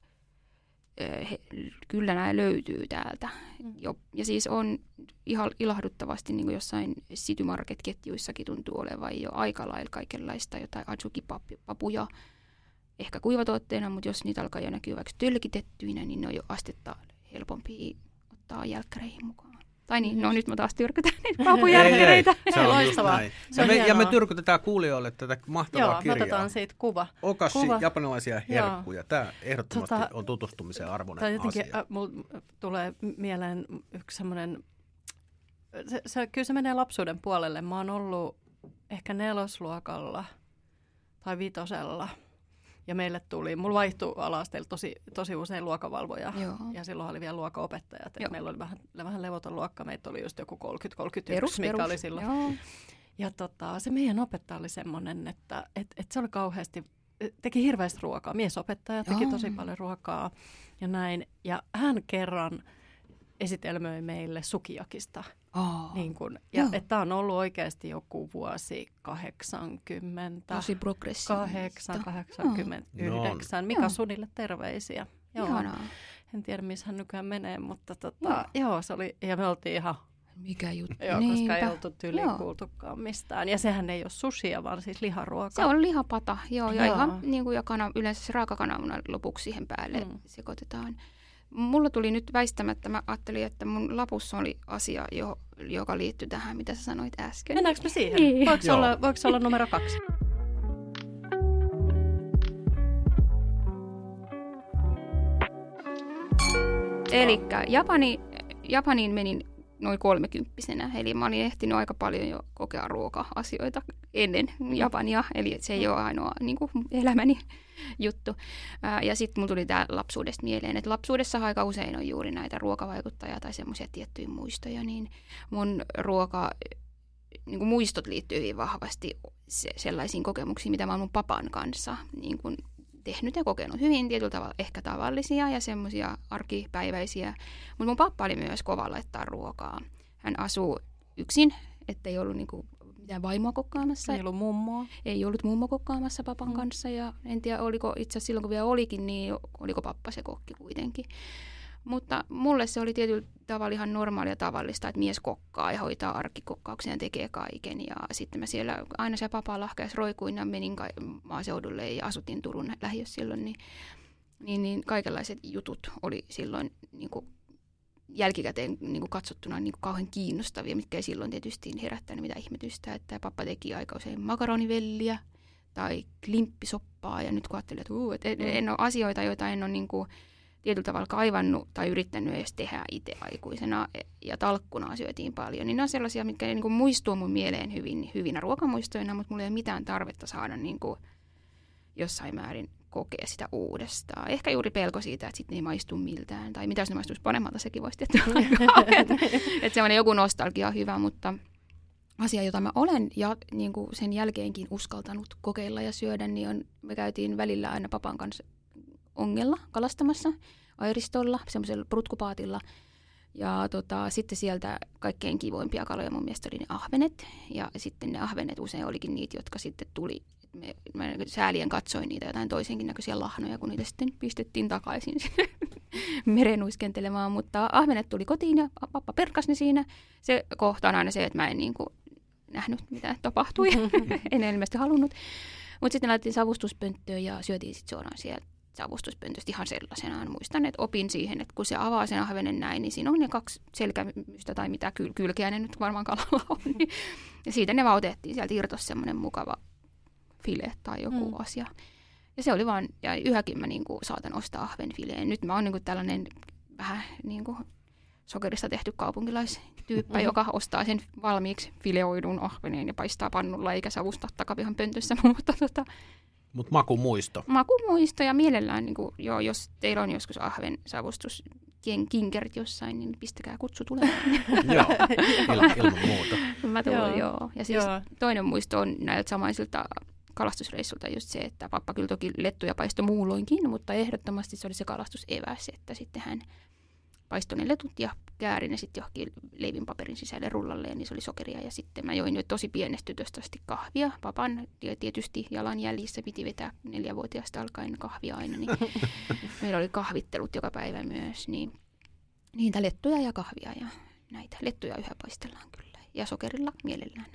he, kyllä nämä löytyy täältä. Mm. Jo, ja siis on ihan ilahduttavasti niin kuin jossain City Market-ketjuissakin tuntuu olevan jo aika lailla kaikenlaista jotain Azuki-papuja, ehkä kuivatuotteena, mutta jos niitä alkaa jo näkyä vaikka tölkitettyinä, niin ne on jo astetta helpompi ottaa jälkkäreihin mukaan. Tai niin, no nyt mä taas tyrkytän niitä papujälkkäreitä. Se on Loistavaa. Se on ja, me, ja me tyrkytetään kuulijoille tätä mahtavaa Joo, kirjaa. otetaan siitä kuva. Okashi, kuva. japanilaisia herkkuja. Tämä ehdottomasti tota, on tutustumisen arvoinen tai jotenkin, asia. Äh, tulee mieleen yksi semmoinen, se, se, kyllä se menee lapsuuden puolelle. Mä oon ollut ehkä nelosluokalla tai vitosella – ja meille tuli, mulla vaihtui alasteella tosi, tosi usein luokavalvoja. Joo. Ja silloin oli vielä luokaopettajat. Meillä oli vähän, vähän levoton luokka. Meitä oli just joku 30-31, perus, mikä perus. oli silloin. Joo. Ja tota, se meidän opettaja oli semmoinen, että et, et se oli kauheasti, teki hirveästi ruokaa. Miesopettaja teki Joo. tosi paljon ruokaa ja näin. Ja hän kerran esitelmöi meille sukiakista – Oh. Niin kun, ja että on ollut oikeasti joku vuosi 80. Tosi progressiivista. 8, 89. No. Mika joo. Sunille terveisiä. Joo. Ihanaa. En tiedä, missä hän nykyään menee, mutta tota, joo. joo, se oli, ja me oltiin ihan mikä juttu. Joo, Niinpä. koska ei oltu tyyliin kuultukaan mistään. Ja sehän ei ole sushia, vaan siis liharuoka. Se on lihapata, joo. Ja joo. ihan niin kuin ja kana, yleensä se raakakananmuna lopuksi siihen päälle mm. sekoitetaan. Mulla tuli nyt väistämättä, mä ajattelin, että mun lapussa oli asia, jo, joka liittyy tähän, mitä sä sanoit äsken. Mennäänkö me siihen? Niin. Voiko, olla, voiko olla numero kaksi? Eli Japani, Japaniin menin noin kolmekymppisenä, eli mä olin ehtinyt aika paljon jo kokea ruoka-asioita ennen Japania, eli se ei ole ainoa niin kuin, elämäni [laughs] juttu. Ää, ja sitten mulla tuli tämä lapsuudesta mieleen, että lapsuudessa aika usein on juuri näitä ruokavaikuttajia tai semmoisia tiettyjä muistoja, niin mun ruoka niin kuin muistot liittyy hyvin vahvasti se, sellaisiin kokemuksiin, mitä mä oon mun papan kanssa niin kuin tehnyt ja kokenut hyvin tietyllä tavalla ehkä tavallisia ja semmoisia arkipäiväisiä. Mutta mun pappa oli myös kova laittaa ruokaa. Hän asuu yksin, ettei ollut niinku mitään vaimoa kokkaamassa. Ei ollut mummoa. Ei ollut mummo kokkaamassa papan mm. kanssa ja en tiedä oliko itse asiassa silloin kun vielä olikin, niin oliko pappa se kokki kuitenkin. Mutta mulle se oli tietyllä tavalla ihan normaalia tavallista, että mies kokkaa ja hoitaa arkikokkauksen ja tekee kaiken. Ja sitten mä siellä aina se papa lahkeas roikuin ja menin maaseudulle ja asuttiin Turun lähiössä silloin, niin, niin, niin kaikenlaiset jutut oli silloin niin kuin jälkikäteen niin kuin katsottuna niin kuin kauhean kiinnostavia, mitkä ei silloin tietysti herättänyt mitä ihmetystä, että pappa teki aika usein makaronivelliä tai klimppisoppaa ja nyt kun ajattelin, että, uu, että en, en ole asioita, joita en ole niin kuin, tietyllä tavalla kaivannut tai yrittänyt edes tehdä itse aikuisena ja talkkuna syötiin paljon, niin ne on sellaisia, mitkä niin kuin muistuu mun mieleen hyvin, hyvinä ruokamuistoina, mutta mulla ei ole mitään tarvetta saada niin kuin jossain määrin kokea sitä uudestaan. Ehkä juuri pelko siitä, että sitten ei maistu miltään, tai mitä jos ne maistuisi paremmalta, sekin voisi tietää että, että semmoinen joku nostalgia on hyvä, mutta asia, jota mä olen ja niin kuin sen jälkeenkin uskaltanut kokeilla ja syödä, niin on, me käytiin välillä aina papan kanssa ongella kalastamassa Airistolla, semmoisella prutkupaatilla. Ja tota, sitten sieltä kaikkein kivoimpia kaloja mun mielestä oli ne ahvenet. Ja sitten ne ahvenet usein olikin niitä, jotka sitten tuli. Me, mä säälien katsoin niitä jotain toisenkin näköisiä lahnoja, kun niitä sitten pistettiin takaisin [laughs] meren uiskentelemaan. Mutta ahvenet tuli kotiin ja pappa perkas ne siinä. Se kohta on aina se, että mä en niin kuin nähnyt, mitä tapahtui. [laughs] en ilmeisesti halunnut. Mutta sitten laitettiin savustuspönttöön ja syötiin sitten suoraan sieltä savustuspöntöstä ihan sellaisenaan. Muistan, että opin siihen, että kun se avaa sen ahvenen näin, niin siinä on ne kaksi selkämystä tai mitä kyl- kylkeä ne nyt varmaan kalalla on. Niin, ja siitä ne vaan otettiin, sieltä irtos semmoinen mukava file tai joku mm. asia. Ja se oli vaan, ja yhäkin mä niin kuin, saatan ostaa ahvenfileen. Nyt mä oon niin kuin, tällainen vähän niin kuin, sokerista tehty kaupunkilaistyyppä, mm. joka ostaa sen valmiiksi fileoidun ahveneen ja paistaa pannulla eikä savusta takapihan pöntössä. [laughs] Mutta tota, Mut makumuisto. Makumuisto ja mielellään, niin kuin, joo, jos teillä on joskus ahven savustus kinkerit jossain, niin pistäkää kutsu tulemaan. [laughs] joo, il, ilman muuta. Mä tulen, joo. joo. Ja siis joo. toinen muisto on näiltä samaisilta kalastusreissulta just se, että pappa kyllä toki lettuja paistoi muulloinkin, mutta ehdottomasti se oli se kalastuseväs, että sitten hän paistoi ne letut ja käärin ne sitten johonkin leivinpaperin sisälle rullalleen, niin se oli sokeria. Ja sitten mä join jo tosi pienestä tytöstä asti kahvia. Papan tietysti jalanjäljissä piti vetää neljävuotiaasta alkaen kahvia aina, niin [laughs] meillä oli kahvittelut joka päivä myös. Niin niitä lettuja ja kahvia ja näitä. Lettuja yhä paistellaan kyllä. Ja sokerilla mielellään.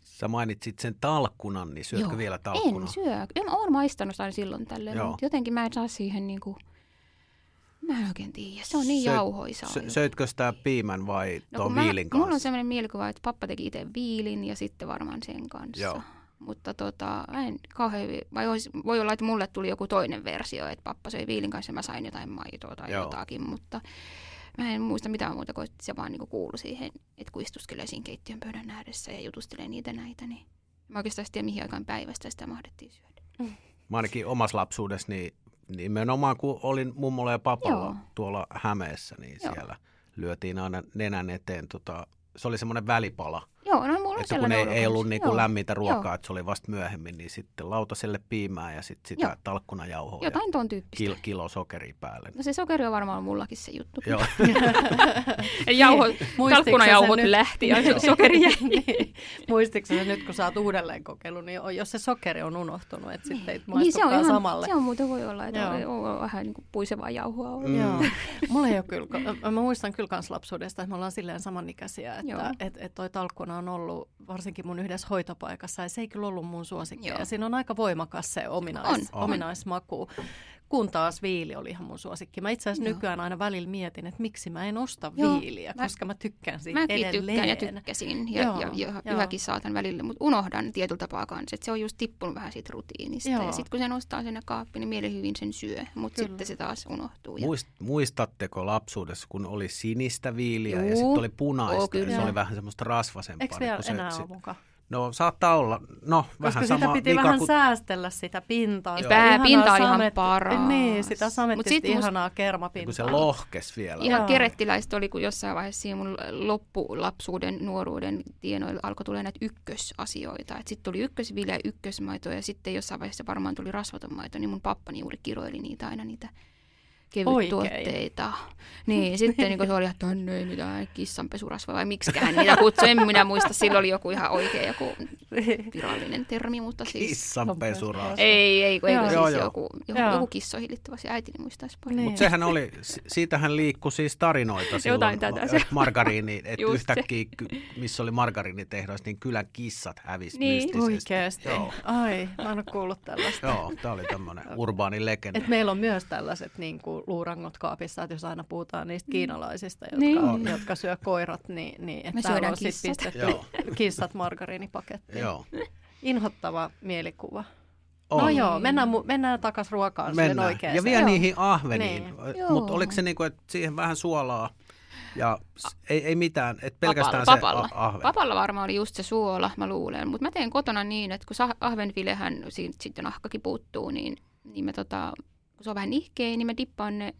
Sä mainitsit sen talkkunan, niin syötkö Joo. vielä talkkunaa? En syö. Mä oon maistanut aina silloin tällöin, mutta jotenkin mä en saa siihen niinku... Mä en oikein tiedä. Se on niin Söit, jauhoisaa. Sö, söitkö sitä piimän vai no, tuon viilin mä, kanssa? Mulla on sellainen mielikuva, että pappa teki itse viilin ja sitten varmaan sen kanssa. Joo. Mutta tota, en kauhean, vai olisi, voi olla, että mulle tuli joku toinen versio, että pappa söi viilin kanssa ja mä sain jotain maitoa tai Joo. jotakin, mutta mä en muista mitään muuta, kun se vaan niin kuulu siihen, että kun istuskelee siinä keittiön pöydän ääressä ja jutustelee niitä näitä, niin mä oikeastaan tiedä mihin aikaan päivästä sitä mahdettiin syödä. Mm. Mä ainakin omassa lapsuudessa, niin nimenomaan kun olin mummolla ja papalla Joo. tuolla Hämeessä, niin Joo. siellä lyötiin aina nenän eteen tota, se oli semmoinen välipala. Joo, no mulla että kun ei, ei ollut niinku lämmintä ruokaa, Joo. että se oli vasta myöhemmin, niin sitten lautaselle piimää ja sitten sitä Joo. talkkunajauhoa. Jotain tuon tyyppistä. Kil, kilo sokeria päälle. No se sokeri on varmaan mullakin se juttu. Joo. [laughs] Jauho, talkkunajauhot lähti [laughs] ja sokeri jäi. [laughs] niin. Muistitko se nyt, kun sä oot uudelleen kokeillut, niin jos se sokeri on unohtunut, että sitten ei niin, se on ihan, samalle. Se on muuten voi olla, että on, on vähän niin kuin puisevaa jauhoa ollut. Mm. Joo. Mulla ei ole kyllä, mä muistan kyllä kans lapsuudesta, että me ollaan silleen samanikäisiä, että että et, et toi talkkuna on ollut varsinkin mun yhdessä hoitopaikassa ja se ei kyllä ollut mun suosikki. Ja siinä on aika voimakas se ominais, on, ominaismaku. Kun taas viili oli ihan mun suosikki. Mä itse asiassa nykyään aina välillä mietin, että miksi mä en osta Joo. viiliä, mä, koska mä tykkään siitä mäkin edelleen. tykkään ja tykkäsin ja, Joo. ja, ja ja yhäkin saatan välillä, mutta unohdan tietyllä tapaa kanssa, että se on just tippunut vähän siitä rutiinista. Joo. Ja sitten kun se nostaa sinne kaappiin, niin mieli hyvin sen syö, mutta sitten se taas unohtuu. Ja... Muist, muistatteko lapsuudessa, kun oli sinistä viiliä Juu. ja sitten oli punaista, oh, kyllä. se oli vähän semmoista rasvasempaa. Eikö vielä enää ole mukaan? No saattaa olla. No, Koska vähän sitä sama piti vähän kun... säästellä sitä pintaa. Joo. Pääpinta on ihan paras. Niin, sitä samettista ihanaa must... kermapintaa. Kun se lohkes vielä. Ihan kerettiläistä oli, kun jossain vaiheessa siinä mun loppulapsuuden, nuoruuden tienoilla alkoi tulla näitä ykkösasioita. Sitten tuli ykkösvilja ja ykkösmaito ja sitten jossain vaiheessa varmaan tuli rasvaton maito, niin mun pappani juuri kiroili niitä aina niitä kevyt tuotteita. Niin, sitten niin se oli, että tänne ei mitään kissanpesurasva vai miksikään niitä kutsui. En minä muista, silloin oli joku ihan oikea joku virallinen termi, mutta siis... Kissanpesurasva. Ei, ei, kun, ei, siis joo, joku, joku, joku kissoihin liittyvä, se äitini muistaisi paljon. Niin. Mutta sehän oli, siitähän liikkui siis tarinoita silloin, Jotain tätä se margariini, [laughs] että yhtäkkiä, missä oli margariinitehdas, niin kylän kissat hävisi niin. mystisesti. Oikeasti. Joo. Ai, mä en ole kuullut tällaista. Joo, tämä oli tämmöinen urbaani legenda. Et meillä on myös tällaiset niin kuin luurangot kaapissa, että jos aina puhutaan niistä mm. kiinalaisista, jotka, niin. jotka syö koirat, niin, niin että täällä on sitten pistetty Joo. kissat margariinipakettiin. Joo. Inhottava mielikuva. On. No joo, mennään, mennään takaisin ruokaan mennään. oikein. Ja vielä niihin ahveniin. Niin. Mutta oliko se niin kuin, että siihen vähän suolaa ja ei, ei mitään, että pelkästään papalla, se papalla. ahven. Papalla varmaan oli just se suola, mä luulen. Mutta mä teen kotona niin, että kun ahvenfilehän sitten nahkakin puuttuu, niin, niin me tota, kun se on vähän nihkeä, niin mä dippaan ne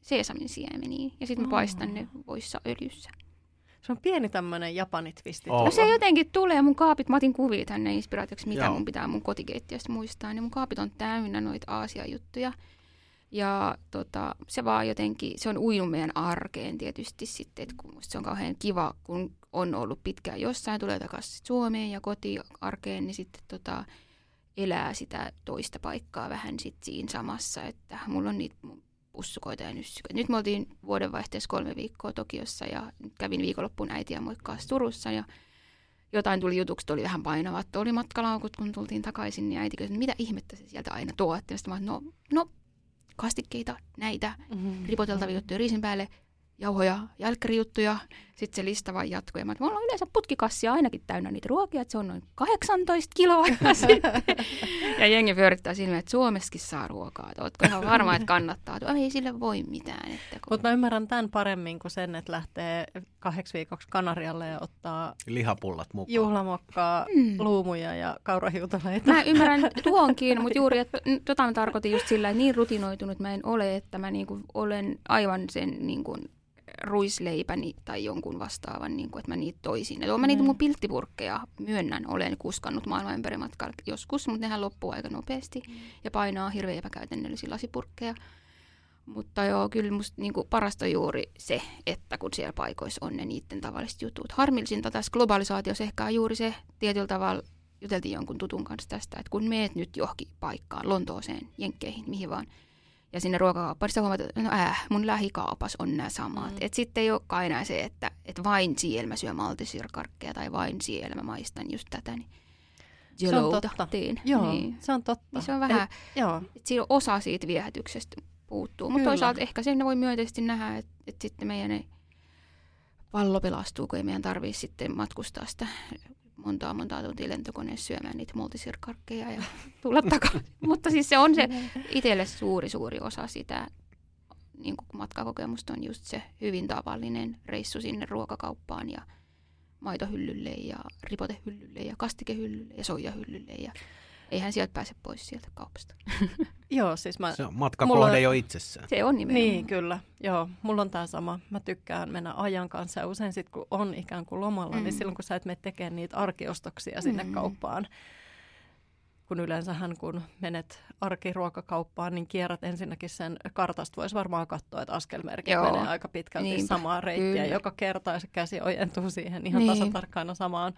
seesamin siemeniin ja sitten mä paistan ne voissa öljyssä. Se on pieni tämmöinen japanitvisti. Oh. No se jotenkin tulee, mun kaapit, mä otin kuvia tänne inspiraatioksi, mitä Joo. mun pitää mun kotikeittiöstä muistaa, niin mun kaapit on täynnä noita Aasia-juttuja. Ja tota, se vaan jotenkin, se on uinut meidän arkeen tietysti sitten, että kun se on kauhean kiva, kun on ollut pitkään jossain, tulee takaisin Suomeen ja kotiarkeen, niin sitten tota, elää sitä toista paikkaa vähän sit siinä samassa, että mulla on niitä pussukoita ja nyssyköitä. Nyt me oltiin vuodenvaihteessa kolme viikkoa Tokiossa ja kävin viikonloppuun äitiä moikkaa Turussa ja jotain tuli jutuksi, oli vähän painavat, oli matkalaukut, kun tultiin takaisin, niin äiti kysyi, mitä ihmettä se sieltä aina tuotti. Ja sitten mä no, no kastikkeita, näitä, Mm. ripoteltavia juttuja riisin päälle, jauhoja, jälkkärijuttuja. Sitten se lista vaan jatkuu. Ja mä, mulla on yleensä putkikassia ainakin täynnä niitä ruokia, että se on noin 18 kiloa. Ja, [laughs] sitten, ja jengi pyörittää silleen, että Suomessakin saa ruokaa. että Ootko ihan varma, että kannattaa? Tuo, Ei sille voi mitään. Että kun... Mutta mä ymmärrän tämän paremmin kuin sen, että lähtee kahdeksi viikoksi Kanarialle ja ottaa Lihapullat mukaan. juhlamokkaa, Mm. luumuja ja kaurahiutaleita. Mä ymmärrän [laughs] tuonkin, mutta juuri, että tota mä tarkoitin just sillä, että niin rutinoitunut mä en ole, että mä niinku olen aivan sen niinku ruisleipäni tai jonkun vastaavan, niinku, että mä niitä toisin. Et oon mä niitä Mm. mun pilttipurkkeja myönnän, olen kuskannut maailman ympäri joskus, mutta nehän loppuu aika nopeasti ja painaa hirveän epäkäytännöllisiä lasipurkkeja. Mutta joo, kyllä musta niinku parasta on juuri se, että kun siellä paikoissa on ne niiden tavalliset jutut. Harmillisinta tässä globalisaatiossa ehkä on juuri se tietyllä tavalla, juteltiin jonkun tutun kanssa tästä, että kun meet nyt johonkin paikkaan, Lontooseen, Jenkkeihin, mihin vaan, ja sinne ruokakauppaan, niin sä huomaat, että no äh, mun lähikaupas on nämä samat. Mm. Että sitten ei olekaan enää se, että, että vain siellä mä syön maltisirkarkkeja tai vain siellä mä maistan just tätä, niin Se on totta. Joo, Niin. se on totta. Niin se on vähän, Et, joo, että siinä osa siitä viehätyksestä puuttuu. Mutta toisaalta ehkä sen voi myönteisesti nähdä, että, että sitten meidän ei pallo pelastuu, kun ei meidän tarvitse sitten matkustaa sitä montaa montaa tuntia lentokoneessa syömään niitä multisirkarkkeja ja [laughs] tulla takaisin. Mutta siis se on se itselle suuri, suuri osa sitä niin kuin matkakokemusta on just se hyvin tavallinen reissu sinne ruokakauppaan ja maitohyllylle ja ripotehyllylle ja kastikehyllylle ja soijahyllylle ja eihän sieltä pääse pois sieltä kaupasta. [laughs] joo, siis mä... Se on matkakohde Mulla- jo itsessään. Se on nimenomaan. Niin, kyllä. Joo, mulla on tämä sama. Mä tykkään mennä ajan kanssa ja usein sitten kun on ikään kuin lomalla, mm. niin Mm. silloin kun sä et mene tekemään niitä arkiostoksia sinne Mm. kauppaan, kun yleensähän kun menet arkiruokakauppaan, niin kierrät ensinnäkin sen kartasta. Voisi varmaan katsoa, että askelmerkit Joo. menee aika pitkälti Niinpä, samaa reittiä kyllä. joka kerta ja se käsi ojentuu siihen ihan Niin. tasatarkkaana samaan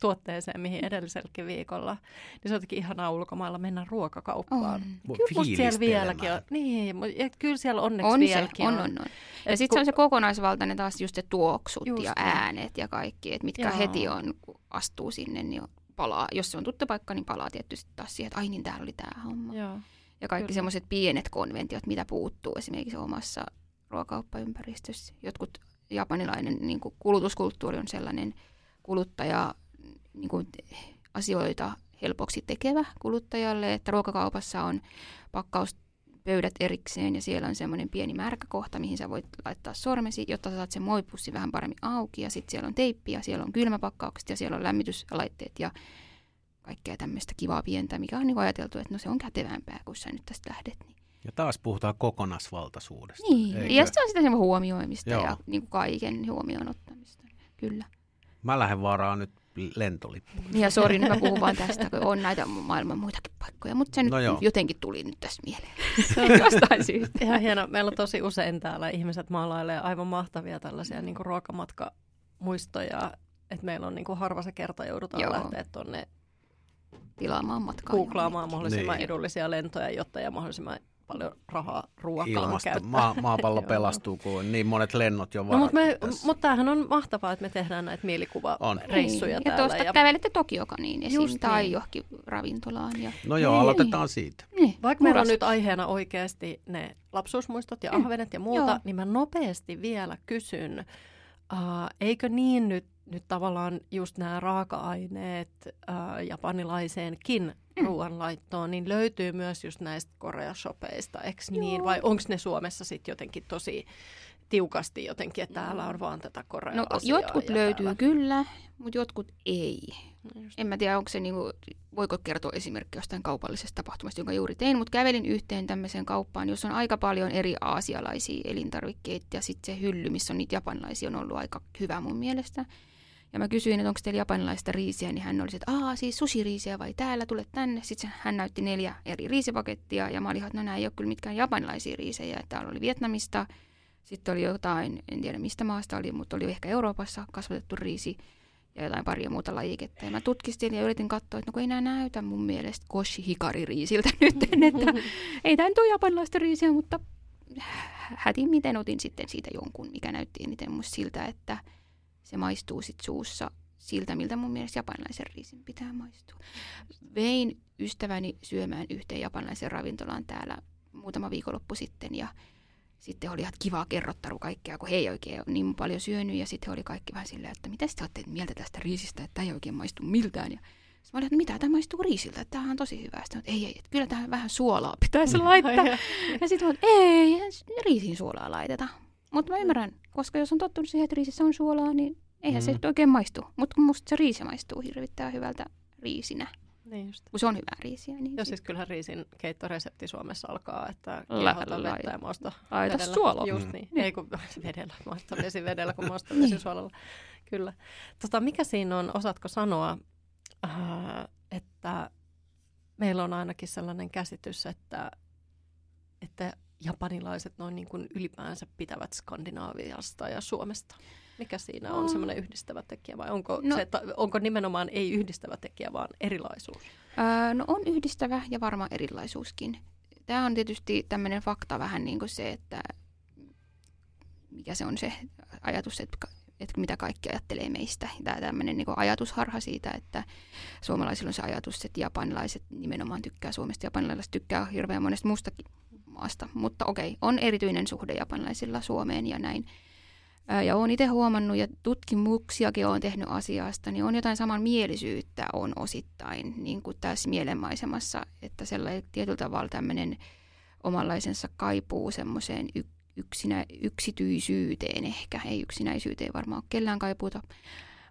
tuotteeseen, mihin edelliselläkin viikolla. Niin se on jotenkin ihanaa ulkomailla mennä ruokakauppaan. On. Kyllä musta siellä vieläkin on. Niin, ja kyllä siellä onneksi On se, vieläkin on, on, on. Ja sitten kun- se on se kokonaisvaltainen taas just se tuoksut Just ja niin. äänet ja kaikki, että mitkä Joo. heti on, kun astuu sinne, niin palaa. Jos se on tuttu paikka, niin palaa tietysti taas siihen, että ai niin täällä oli tämä homma. Joo. Ja kaikki semmoiset pienet konventiot, mitä puuttuu esimerkiksi omassa ruokauppaympäristössä. Jotkut japanilainen niin kuin kulutuskulttuuri on sellainen kuluttaja niin kuin, asioita helpoksi tekevä kuluttajalle, että ruokakaupassa on pakkauspöydät erikseen ja siellä on semmoinen pieni märkäkohta, mihin sä voit laittaa sormesi, jotta sä saat sen muovipussi vähän paremmin auki ja sitten siellä on teippi ja siellä on kylmäpakkaukset ja siellä on lämmityslaitteet ja kaikkea tämmöistä kivaa pientä, mikä on niin ajateltu, että no se on kätevämpää, kun sä nyt tästä lähdet. Niin, Ja taas puhutaan kokonaisvaltaisuudesta. niin. eikö? ja sitten on sitä semmoista huomioimista Joo. ja niin kuin kaiken huomioon ottamista. Kyllä. Mä lähden varaan nyt lentolippu. Niin Ja sori, nyt mä puhun vaan tästä, kun on näitä maailman muitakin paikkoja, mutta se nyt No joo. jotenkin tuli nyt tästä mieleen. [laughs] Se on Jostain syystä. ihan hieno. Meillä on tosi usein täällä ihmiset maalailee aivan mahtavia tällaisia niin kuin ruokamatkamuistoja. Että meillä on niin kuin harva se kerta joudutaan Joo. lähteä tuonne Tilaamaan matkaa. googlaamaan mahdollisimman Niin. edullisia lentoja, jotta ja mahdollisimman paljon rahaa ruokaan käyttää. maa, maapallo [laughs] pelastuu, kun on niin monet lennot jo No, mutta, me, mutta tämähän on mahtavaa, että me tehdään näitä mielikuvareissuja Niin. Ja täällä. tuosta kävelette Tokiokaniin esim. Just tai niin. johonkin ravintolaan. Ja... No joo, Niin. aloitetaan siitä. Niin, Vaikka meillä on nyt aiheena oikeasti ne lapsuusmuistot ja Mm. ahvenet ja muuta, Joo. niin mä nopeasti vielä kysyn, uh, eikö niin nyt, nyt tavallaan just nämä raaka-aineet uh, japanilaiseenkin Mm. ruoanlaittoon, niin löytyy myös just näistä koreashopeista, eikö niin? Vai onko ne Suomessa sitten jotenkin tosi tiukasti jotenkin, että täällä on vaan tätä korea No jotkut löytyy kyllä, mutta jotkut ei. No just. En mä tiedä, onko se niinku, voiko kertoa esimerkki jostain kaupallisesta tapahtumasta, jonka juuri tein, mutta kävelin yhteen tämmöiseen kauppaan, jossa on aika paljon eri aasialaisia elintarvikkeita ja sitten se hylly, missä on niitä japanilaisia, on ollut aika hyvä mun mielestä. Ja mä kysyin, että onko teillä japanilaista riisiä, niin hän oli että aa, siis susiriisiä vai täällä, tule tänne. Sitten hän näytti neljä eri riisipakettia ja mä olin, että no nämä ei ole kyllä mitkään japanilaisia riisejä. Että Täällä oli Vietnamista, sitten oli jotain, en tiedä mistä maasta oli, mutta oli ehkä Euroopassa kasvatettu riisi ja jotain paria muuta lajiketta. Ja mä tutkistin ja yritin katsoa, että no kun ei nämä näytä mun mielestä Koshi Hikari riisiltä [laughs] nyt, että ei tämä nyt ole japanilaista riisiä, mutta hätin miten otin sitten siitä jonkun, mikä näytti eniten musta siltä, että se maistuu sit suussa siltä, miltä mun mielestä japanilaisen riisin pitää maistua. Vein ystäväni syömään yhteen japanilaisen ravintolaan täällä muutama viikonloppu sitten ja sitten oli ihan kivaa kerrottaru kaikkea, kun he ei oikein ole niin paljon syönyt ja sitten oli kaikki vähän silleen, että mitä te olette mieltä tästä riisistä, että tämä ei oikein maistu miltään ja sitten mä olin, että mitä tämä maistuu riisiltä, että tämähän on tosi hyvä. Sitten että ei, ei, että kyllä tähän vähän suolaa [laughs] pitäisi laittaa. ja sitten mä että ei, riisin suolaa laiteta. Mutta mä ymmärrän, koska jos on tottunut siihen, että riisissä on suolaa, niin eihän mm. se oikein maistu. Mutta musta se riisi maistuu hirvittää hyvältä riisinä. Niin just. Kun se on hyvää riisiä. Niin Joo, siis kyllähän riisin keittoresepti Suomessa alkaa, että kiehota vettä ja mausta Laita suolaa. Just mm. niin. Mm. Ei kun [laughs] vedellä, mausta vesi vedellä, kun mausta vesi niin. suolalla. Kyllä. Tota, mikä siinä on, osaatko sanoa, äh, että meillä on ainakin sellainen käsitys, että, että japanilaiset noin niin kuin ylipäänsä pitävät Skandinaaviasta ja Suomesta? Mikä siinä on semmoinen yhdistävä tekijä vai onko, no, se, onko nimenomaan ei yhdistävä tekijä, vaan erilaisuus? Öö, no on yhdistävä ja varmaan erilaisuuskin. Tämä on tietysti tämmöinen fakta vähän niin kuin se, että mikä se on se ajatus, että, että mitä kaikki ajattelee meistä. Tämä tämmöinen niin ajatusharha siitä, että suomalaisilla on se ajatus, että japanilaiset nimenomaan tykkää Suomesta, japanilaiset tykkää hirveän monesta muustakin maasta. Mutta okei, on erityinen suhde japanilaisilla Suomeen ja näin ja olen itse huomannut, ja tutkimuksiakin olen tehnyt asiasta, niin on jotain samanmielisyyttä on osittain niin kuin tässä mielenmaisemassa, että sellainen tietyllä tavalla tämmöinen omanlaisensa kaipuu semmoiseen yksinä, yksityisyyteen ehkä, ei yksinäisyyteen varmaan ole kellään kaipuuta,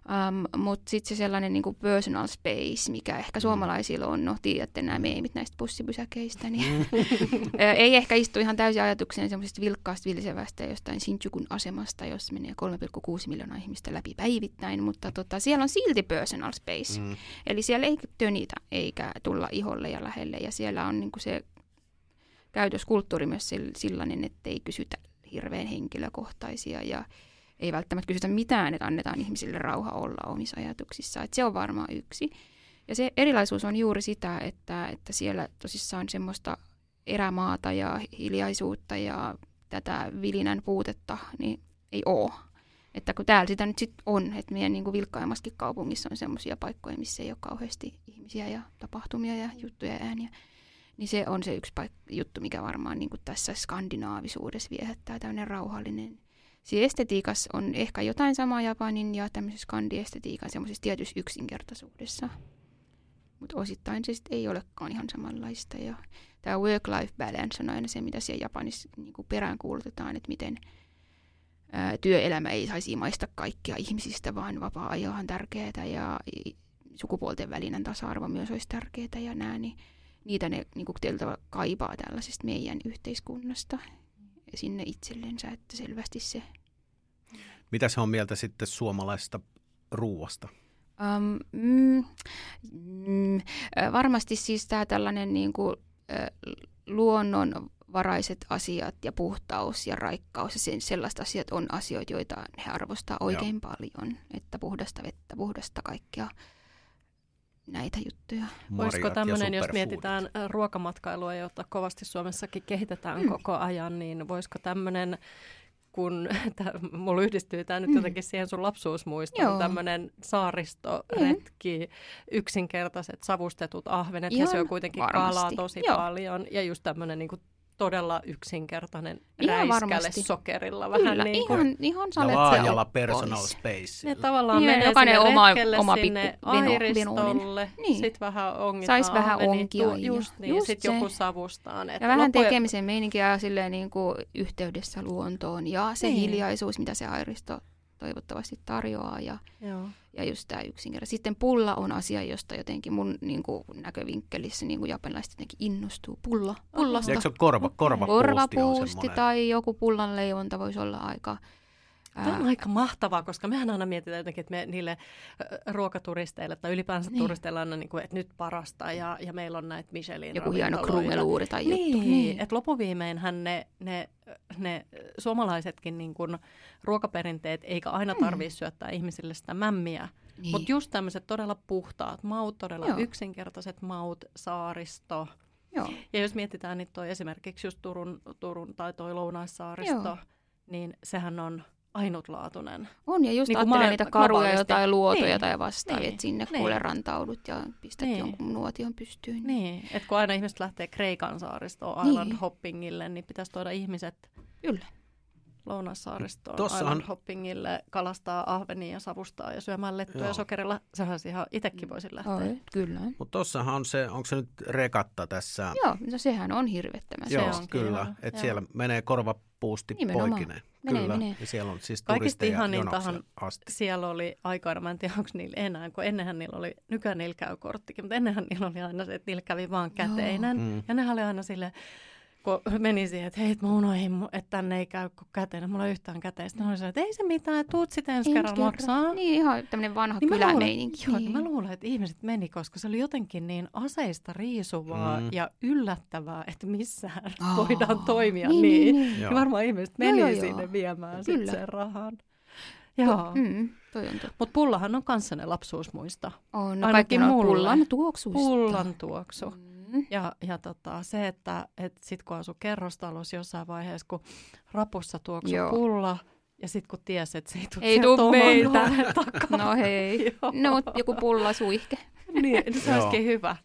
Um, Mutta sitten se sellainen niinku personal space, mikä ehkä mm. suomalaisilla on, no tiedätte nämä meemit näistä pussipysäkeistä, niin [laughs] ei ehkä istu ihan täysin ajatuksena semmoisesta vilkkaasta vilsevästä jostain Shinjukun asemasta, jos menee 3,6 miljoonaa ihmistä läpi päivittäin, mutta tota, siellä on silti personal space. Mm. Eli siellä ei tönitä eikä tulla iholle ja lähelle, ja siellä on niinku se käytöskulttuuri myös sellainen, että ei kysytä hirveän henkilökohtaisia ja ei välttämättä kysytä mitään, että annetaan ihmisille rauha olla omissa ajatuksissaan. Että se on varmaan yksi. Ja se erilaisuus on juuri sitä, että, että siellä tosissaan semmoista erämaata ja hiljaisuutta ja tätä vilinän puutetta niin ei ole. Että kun täällä sitä nyt sitten on, että meidän niin vilkkaimmassakin kaupungissa on semmoisia paikkoja, missä ei ole kauheasti ihmisiä ja tapahtumia ja juttuja ja ääniä, niin se on se yksi paik- juttu, mikä varmaan niin tässä skandinaavisuudessa viehättää, tämmöinen rauhallinen Siinä estetiikassa on ehkä jotain samaa Japanin ja tämmöisessä skandiestetiikan semmoisessa tietyssä yksinkertaisuudessa. Mutta osittain se sitten ei olekaan ihan samanlaista. Ja tämä work-life balance on aina se, mitä siellä Japanissa niin peräänkuulutetaan, että miten ää, työelämä ei saisi maista kaikkia ihmisistä, vaan vapaa-ajo on tärkeää ja sukupuolten välinen tasa-arvo myös olisi tärkeää ja nää, niin niitä ne niin kuin kaipaa tällaisesta meidän yhteiskunnasta sinne itsellensä, että selvästi se. Mitä se on mieltä sitten suomalaisesta ruuasta? Um, mm, mm, varmasti siis tämä tällainen niin kuin, luonnonvaraiset asiat ja puhtaus ja raikkaus ja sen, sellaiset asiat on asioita, joita he arvostaa oikein Joo. paljon. Että puhdasta vettä, puhdasta kaikkea näitä juttuja. Voisiko tämmöinen, jos mietitään ruokamatkailua, jota kovasti Suomessakin kehitetään mm. koko ajan, niin voisiko tämmöinen kun [laughs] tää, mulla yhdistyy tämä nyt mm. jotenkin siihen sun lapsuusmuistoon, tämmöinen saaristoretki, mm. yksinkertaiset savustetut ahvenet, Ihan he syö kuitenkin varmasti. kalaa tosi Joo. paljon, ja just tämmöinen niin todella yksinkertainen ihan räiskäle varmasti. sokerilla. Vähän Kyllä, niin kuin, ihan, ihan ja laajalla personal space. Ne tavallaan niin, menee jokainen sinne oma, oma sinne airistolle, niin. sitten vähän ongitaan. Sais vähän onkia. Tu, just niin, just sitten joku savustaan. ja vähän loppujen... tekemisen meininkiä silleen niin kuin yhteydessä luontoon ja se niin. hiljaisuus, mitä se airisto toivottavasti tarjoaa. Ja, Joo. Ja just tämä yksinkertainen. Sitten pulla on asia, josta jotenkin mun niin kuin, näkövinkkelissä niin kuin japanilaiset jotenkin innostuu. Pulla, pullasta. Eikö se ole korva, korvapuusti, korvapuusti tai joku pullan leivonta voisi olla aika Tämä on aika mahtavaa, koska mehän aina mietitään jotenkin, että me niille ruokaturisteille tai ylipäänsä niin. turisteille aina, niin kuin, että nyt parasta ja, ja meillä on näitä Michelin Joku hieno krummeluuri tai niin, juttu. Niin, että lopuviimeinhän ne, ne, ne suomalaisetkin niin kuin ruokaperinteet, eikä aina tarvitse mm. syöttää ihmisille sitä mämmiä, niin. mutta just tämmöiset todella puhtaat maut, todella Joo. yksinkertaiset maut, saaristo. Joo. Ja jos mietitään niin toi esimerkiksi just Turun, Turun tai toi Lounaissaaristo, Joo. niin sehän on ainutlaatuinen. On, ja just Niin niin maa- niitä karuja, jotain luotoja Niin, tai vastaavia, niin, että sinne niin. kuule rantaudut ja pistät Niin. jonkun nuotion pystyyn. Niin, että kun aina ihmiset lähtee Kreikan saaristoon island Niin. hoppingille, niin pitäisi tuoda ihmiset Kyllä. Lounassaaristoon Tossahan- island hoppingille, kalastaa ahvenia ja savustaa ja syömään lettuja Joo. ja sokerilla. Sehän ihan itsekin voisin lähteä. Oi, kyllä. Mutta tossahan on se, onko se nyt rekatta tässä? Joo, no sehän on hirvettävän Joo, onkin kyllä. ihan- Että siellä menee korvapuusti Nimenomaan. poikineen. Menee, kyllä. menee. Ja siellä on siis Kaikista turisteja ihanintahan asti. Siellä oli aikoina, mä en tiedä onko niillä enää, kun ennenhän niillä oli, nykyään niillä käy korttikin, mutta ennenhän niillä oli aina se, että niillä kävi vaan käteinen. Mm. Ja nehän oli aina sille, kun meni siihen, että hei, et mä unohdin, mu- että tänne ei käy kuin käteinen, mulla ei yhtään käteistä. Ne oli se, että ei se mitään, että tuut sitten ensi Ensi kerran maksaa. Niin, ihan tämmöinen vanha Niin mä luulen, kylämeininki. joo, niin. mä luulen, että ihmiset meni, koska se oli jotenkin niin aseista riisuvaa Mm. ja yllättävää, että missään Aa, voidaan toimia niin, niin. niin, niin. Joo. niin varmaan ihmiset Joo, meni joo, joo. sinne viemään sit Kyllä. sen rahan. Joo. Mm, toi on totta. Mutta pullahan on kanssa ne lapsuusmuista. On, no Ainakin kaikki on pullan tuoksuista. Pullan tuoksu. Mm. Ja, ja tota, se, että et sit kun asui kerrostalossa jossain vaiheessa, kun rapussa tuoksui Joo. pulla, ja sitten kun tiesi, että se ei tule Ei tuu meiltä. [laughs] No hei. Joo. No, joku pulla suihke. niin, niin se olisikin hyvä.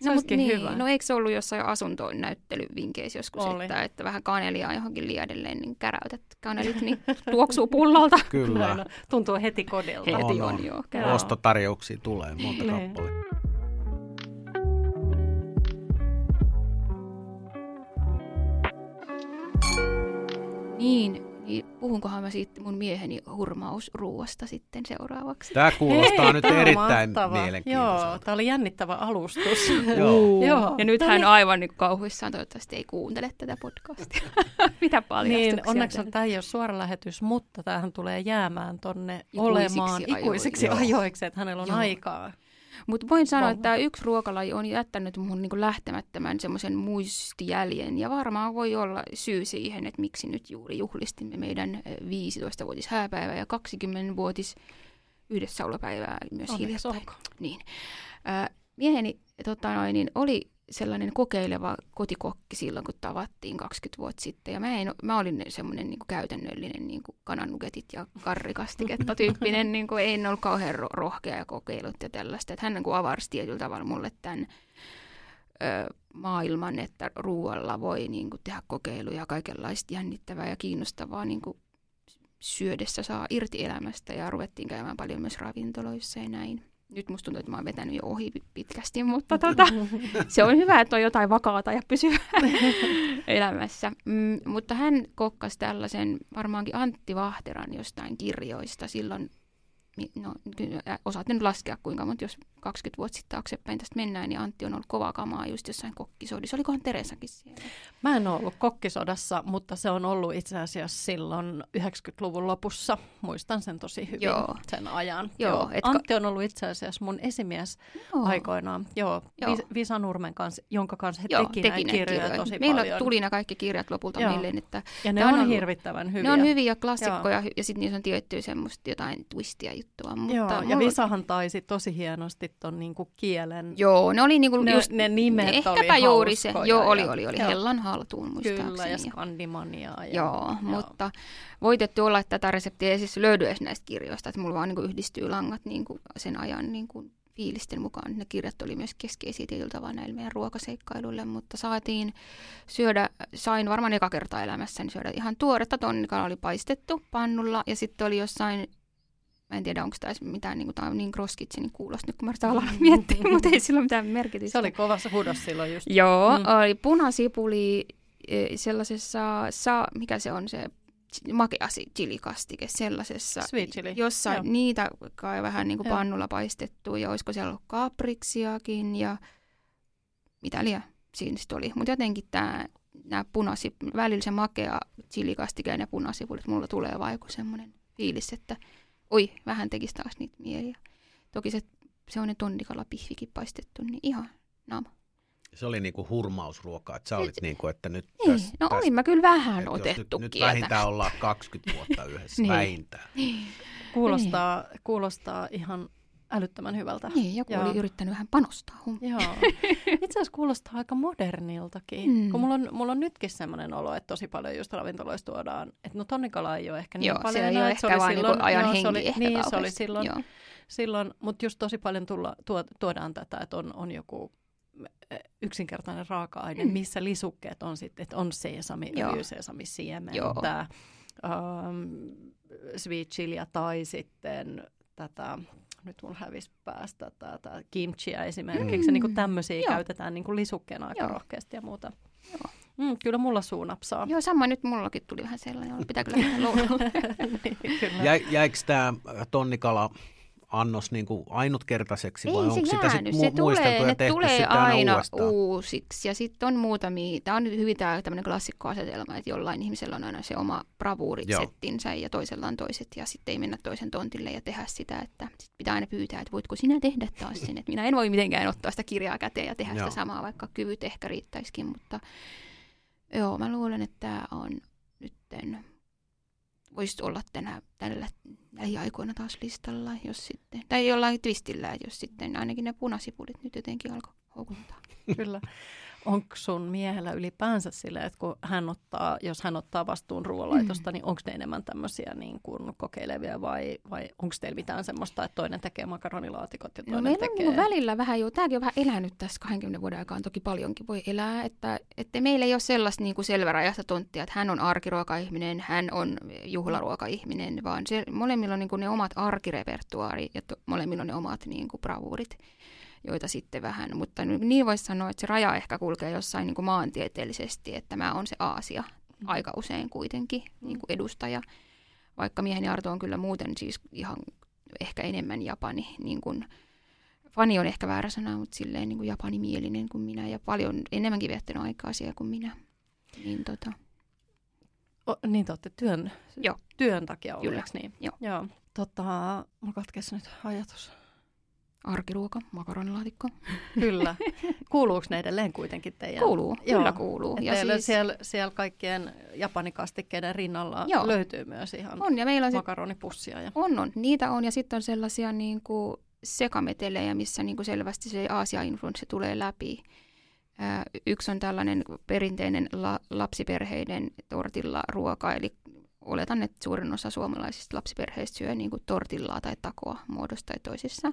Se No, mut olisikin niin. hyvä. no eikö se ollut jossain asuntoon näyttelyvinkeissä joskus, Oli. että, että vähän kanelia johonkin liadelleen, niin käräytät kanelit, niin tuoksuu pullalta. Kyllä. Näin. Tuntuu heti kodilta. Heti On, on, on. joo. Joo. Ostotarjouksia tulee monta Niin. kappaletta. Niin, niin puhunkohan mä siitä mun mieheni hurmausruuasta sitten seuraavaksi. Tämä kuulostaa Hei, nyt on erittäin mahtava. Joo, mielenkiintoiselta. tämä oli jännittävä alustus. [laughs] Joo. [laughs] Joo. Ja nyt hän aivan niin kauhuissaan toivottavasti ei kuuntele tätä podcastia. [laughs] Mitä paljastuksia. Niin, onneksi täällä. tämä ei ole suora lähetys, mutta tämähän tulee jäämään tonne Ikuisiksi olemaan ajoiksi. ikuisiksi Joo. ajoiksi, että hänellä on Joo. aikaa. Mutta voin sanoa, Vauva. että tämä yksi ruokalaji on jättänyt mun niinku lähtemättömän semmoisen muistijäljen. Ja varmaan voi olla syy siihen, että miksi nyt juuri juhlistimme meidän eh, 15-vuotis hääpäivää ja 20-vuotis yhdessäolopäivää myös Onneksi hiljattain. olkoon. Niin. Ää, mieheni tota noin, niin oli sellainen kokeileva kotikokki silloin, kun tavattiin 20 vuotta sitten. Ja mä, en, mä olin semmoinen niin käytännöllinen niin kanannugetit ja karrikastiketta tyyppinen. [laughs] niin kuin, en ollut kauhean ro- rohkea ja kokeilut ja tällaista. Että hän niin kuin avarsi tietyllä tavalla mulle tämän ö, maailman, että ruoalla voi niin kuin, tehdä kokeiluja, kaikenlaista jännittävää ja kiinnostavaa niin kuin, syödessä saa irti elämästä ja ruvettiin käymään paljon myös ravintoloissa ja näin. Nyt musta tuntuu, että mä oon vetänyt jo ohi pitkästi, mutta tota, [laughs] se on hyvä, että on jotain vakaata ja pysyvää [laughs] elämässä. Mm, mutta hän kokkasi tällaisen varmaankin Antti Vahteran jostain kirjoista silloin, no kyllä, ä, osaat nyt laskea kuinka, mutta jos 20 vuotta sitten taaksepäin tästä mennään, niin Antti on ollut kovaa kamaa just jossain kokkisodissa. Olikohan Teresakin siellä? Mä en ole ollut kokkisodassa, mutta se on ollut itse asiassa silloin 90-luvun lopussa. Muistan sen tosi hyvin, Joo. sen ajan. Joo, ka- Antti on ollut itse asiassa mun esimies Joo. aikoinaan. Joo, Joo. Vi- Visa Nurmen kanssa, jonka kanssa he Joo, teki, teki näitä kirjoja kirjoja. tosi Meillä paljon. tuli nämä kaikki kirjat lopulta Joo. mieleen, että ja ne on, on ollut- hirvittävän hyviä. ne on hyviä klassikkoja hy- ja sitten niissä on tiettyä semmoista jotain twistia juttua. Mutta Joo, ja mulla- Visahan taisi tosi hienosti ton niinku kielen. Joo, ne oli niinku Ne- just, ne nimet ehkäpä oli juuri se. Joo, oli, ja- oli, oli. joo. Hellan haltuun muistaakseni. Kyllä, ja Skandimaniaa. Ja, Joo, mutta voitettu olla, että tätä reseptiä ei siis löydy edes näistä kirjoista, että mulla vaan niin kuin yhdistyy langat niin kuin sen ajan niin kuin fiilisten mukaan. Ne kirjat oli myös keskeisiä tietyllä tavalla näille meidän ruokaseikkailuille, mutta saatiin syödä, sain varmaan eka kertaa elämässäni syödä ihan tuoretta tonnikala oli paistettu pannulla ja sitten oli jossain Mä en tiedä, onko tämä mitään, niin kuin, tämä on niin cross-kitchenin kuulosta nyt, kun mä sitä miettiä, mutta ei sillä ole mitään merkitystä. Se oli kovassa hudos silloin just. Joo, Mm. oli punasipuli eh, sellaisessa, sa, mikä se on se makea si- chilikastike sellaisessa, Sweet chili, jossa joo. niitä kai vähän niin kuin Joo. pannulla paistettu ja olisiko siellä ollut kapriksiakin ja mitä liian siinä sitten oli. Mutta jotenkin tämä nämä punasi, välillä se makea chilikastike ja punasipulit, mulla tulee vaan joku semmoinen fiilis, että oi, vähän tekisi taas niitä mieliä. Toki se semmoinen tonnikala pihvikin paistettu, niin ihan naama. Se oli niinku hurmausruokaa, että sä olit niinku, että nyt Niin, täs, no täs- olin mä kyllä vähän otettu nyt, nyt vähintään ollaan 20 vuotta yhdessä, [laughs] Niin. vähintään. Kuulostaa, kuulostaa ihan älyttömän hyvältä. Niin, joku Joo. oli yrittänyt vähän panostaa hommiin. Joo. [laughs] Itse asiassa kuulostaa aika moderniltakin. Mm. Kun mulla on, mulla on nytkin sellainen olo, että tosi paljon just ravintoloista tuodaan, että no tonnikala ei ole ehkä niin Joo, paljon. se ei enää, ole että ehkä vaan niinku ajan joo, henki se oli, ehkä Niin, se oli silloin, Joo. silloin mutta just tosi paljon tulla, tuo, tuodaan tätä, että on, on joku eh, yksinkertainen raaka-aine, Mm. missä lisukkeet on sitten, että on sesami, siementä, Joo. um, sweet chiliä tai sitten tätä, nyt mulla hävisi päästä tätä kimchiä esimerkiksi. Mm. Niin kuin tämmöisiä Joo. käytetään niin kuin lisukkeena aika Joo. rohkeasti ja muuta. Joo. Mm, kyllä mulla suu napsaa. Joo, sama nyt mullakin tuli vähän sellainen, pitää kyllä [laughs] mennä niin, kyllä. Jä, jäikö tämä tonnikala annos niin kuin ainutkertaiseksi vai Ei onko se sitä sit mu- se muisteltu tulee, ja tehty tulee sitten aina, uudestaan? uusiksi. Ja sitten on muutamia, tämä on nyt hyvin tämmöinen klassikkoasetelma, että jollain ihmisellä on aina se oma bravuurisettinsä ja toisella on toiset. Ja sitten ei mennä toisen tontille ja tehdä sitä, että sit pitää aina pyytää, että voitko sinä tehdä taas sen. Että minä en voi mitenkään ottaa sitä kirjaa käteen ja tehdä Joo. sitä samaa, vaikka kyvyt ehkä riittäisikin. Mutta joo, mä luulen, että tämä on nytten voisi olla tänä, tällä lähiaikoina taas listalla, jos sitten, tai jollain twistillä, jos sitten ainakin ne punasipulit nyt jotenkin alkoi houkuttaa. Kyllä. Onko sun miehellä ylipäänsä silleen, että kun hän ottaa, jos hän ottaa vastuun ruoanlaitosta, mm. niin onko ne enemmän tämmöisiä niin kuin kokeilevia vai, vai onko teillä mitään semmoista, että toinen tekee makaronilaatikot ja No toinen meillä on tekee... niin välillä vähän jo, tämäkin on vähän elänyt tässä 20 vuoden aikaan, toki paljonkin voi elää, että, että meillä ei ole sellaista niin kuin selvärajasta tonttia, että hän on arkiruokaihminen, hän on juhlaruokaihminen, vaan se, molemmilla on niin kuin ne omat arkirepertuaari ja to, molemmilla on ne omat niin kuin bravuurit joita sitten vähän, mutta niin voisi sanoa, että se raja ehkä kulkee jossain niin kuin maantieteellisesti, että mä on se Aasia aika usein kuitenkin niin kuin edustaja, vaikka mieheni Arto on kyllä muuten siis ihan ehkä enemmän Japani, niin kuin, fani on ehkä väärä sana, mutta silleen niin kuin japanimielinen kuin minä ja paljon enemmänkin viettänyt aikaa siellä kuin minä. Niin tota, O, niin te olette työn, Joo. työn takia Kyllä. eikö niin? Joo. Joo. Tota, mulla katkesi nyt ajatus. Arkiruoka, makaronilaatikko. [laughs] Kyllä. Kuuluuko ne edelleen kuitenkin teidän? Kuuluu, Joo. kyllä kuuluu. Ja teillä siis... siellä, siellä kaikkien japanikastikkeiden rinnalla Joo. löytyy myös ihan on ja meillä on, sit, makaronipussia. Ja... on, on, niitä on ja sitten on sellaisia niin kuin sekametelejä, missä niin kuin selvästi se Aasia-influenssi tulee läpi. Ää, yksi on tällainen perinteinen la, lapsiperheiden tortilla ruoka, eli oletan, että suurin osa suomalaisista lapsiperheistä syö niin kuin tortillaa tai takoa muodosta tai toisessa.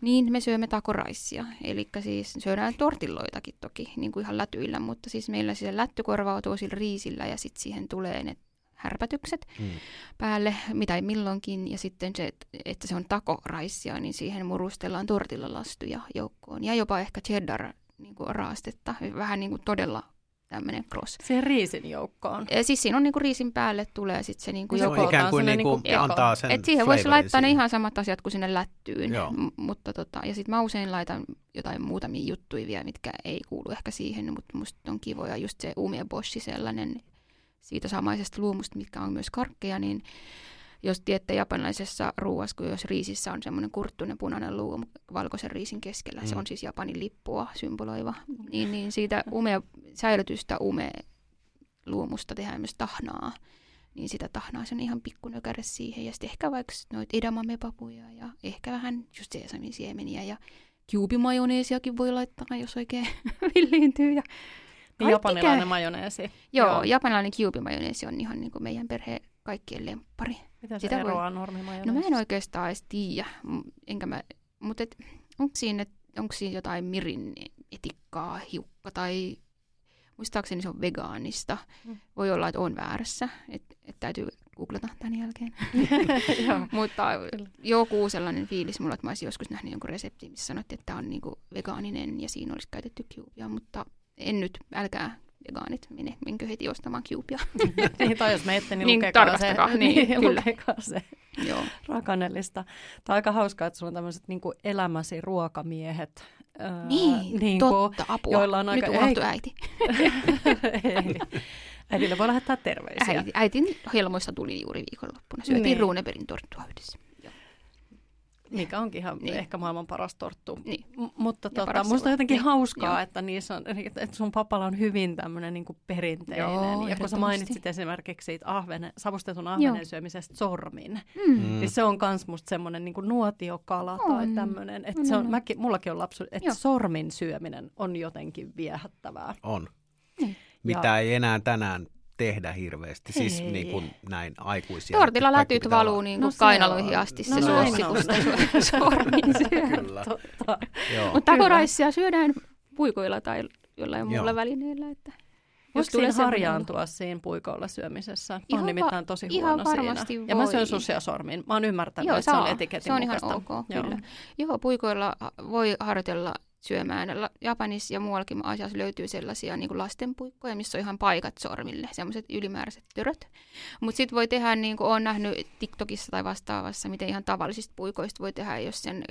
Niin me syömme takoraissia, eli siis syödään tortilloitakin toki niin kuin ihan lätyillä, mutta siis meillä siis se lätty korvautuu sillä riisillä ja sitten siihen tulee ne härpätykset Mm. päälle, mitä milloinkin, ja sitten se, että- että se on takoraissia, niin siihen murustellaan tortillalastuja joukkoon, ja jopa ehkä cheddar niin kuin raastetta, vähän niin kuin todella tämmöinen cross. Siihen riisin joukkoon. Ja siis siinä on niin kuin riisin päälle tulee sitten se niin kuin Se Se joku, on ikään kuin, niin kuin niinku- antaa sen et siihen voisi laittaa ne siihen. ihan samat asiat kuin sinne lättyyn, Joo. M- mutta tota, ja sitten mä usein laitan jotain muutamia juttuja vielä, mitkä ei kuulu ehkä siihen, mutta musta on kivoja just se umeboshi sellainen siitä samaisesta luumusta, mitkä on myös karkkeja, niin jos tiedätte japanilaisessa ruuassa, kun jos riisissä on semmoinen kurttuinen punainen luumu valkoisen riisin keskellä, se Mm. on siis Japanin lippua symboloiva, niin, niin siitä ume, säilytystä ume luumusta tehdään myös tahnaa, niin sitä tahnaa se on ihan pikkunökäre siihen. Ja sitten ehkä vaikka noita edamamepapuja ja ehkä vähän just sesamin siemeniä ja kiupimajoneesiakin voi laittaa, jos oikein [laughs] villiintyy. Ja Niin japanilainen majoneesi. Joo, Joo. Japanilainen kiupimajoneesi on ihan niin kuin meidän perheen kaikkien lemppari. Miten se Sitä voi- eroaa No normimajoneesista? mä en oikeastaan edes tiedä, enkä mä, mutta et, onko siinä, onko siinä jotain mirin etikkaa, hiukka tai muistaakseni se on vegaanista. Mm. Voi olla, että on väärässä, että et täytyy googlata tämän jälkeen. [laughs] Mutta joku sellainen fiilis mulla, että mä olisin joskus nähnyt jonkun reseptin, missä sanottiin, että tämä on niinku vegaaninen ja siinä olisi käytetty kiupia, mutta en nyt, älkää vegaanit, mene, menkö heti ostamaan kiupia. [laughs] niin, tai jos menette, niin, Niin, lukekaa se. tarkastakaa, [laughs] niin, kyllä. lukekaa se Joo. rakanellista. Tämä on aika hauskaa, että sulla on tämmöiset niin elämäsi ruokamiehet. Ää, Niin, niin totta, apua. joilla on aika- Nyt unohtui äiti. [laughs] Ei. Äidille voi lähettää terveisiä. äiti. Äitin helmoissa tuli juuri viikonloppuna. Syötiin Niin. niin. Runeberin torttua yhdessä. Joo. mikä onkin ihan Niin. ehkä maailman paras torttu. Niin. M- mutta tota, paras musta on jotenkin Niin. hauskaa, Joo. että, niissä on, että sun papalla on hyvin tämmöinen niin perinteinen. Joo, ja kun sä mainitsit esimerkiksi siitä ahvenen, savustetun ahvenen syömisestä sormin, Mm. Mm. niin se on myös musta semmoinen niin nuotiokala tai On. tämmöinen. Että On, se on, on, on. mäkin, mullakin on lapsu, että Joo. sormin syöminen on jotenkin viehättävää. On. Niin. Mitä Ja- ei enää tänään tehdä hirveästi, siis Ei. niin kuin näin aikuisia. Tortilla lätyt valuu niin No kuin se kainaloihin on. asti No se suossi, on. kun sitä sormin. Kyllä. Mutta takoraissia syödään puikoilla tai jollain muulla välineellä. Että Voiko tulee harjaantua siinä puikoilla syömisessä? Ihan va- nimittäin tosi ihan huono varmasti siinä. Ja mä syön voi. susia sormin. Mä oon ymmärtänyt, Joo, että se on saa. etiketin Se on ihan mukaista. ok, Joo. kyllä. Joo, puikoilla voi harjoitella syömään. Japanissa ja muuallakin Aasiassa löytyy sellaisia niin lastenpuikkoja, missä on ihan paikat sormille, semmoiset ylimääräiset töröt. Mutta sitten voi tehdä, niin kuin olen nähnyt TikTokissa tai vastaavassa, miten ihan tavallisista puikoista voi tehdä, jos sen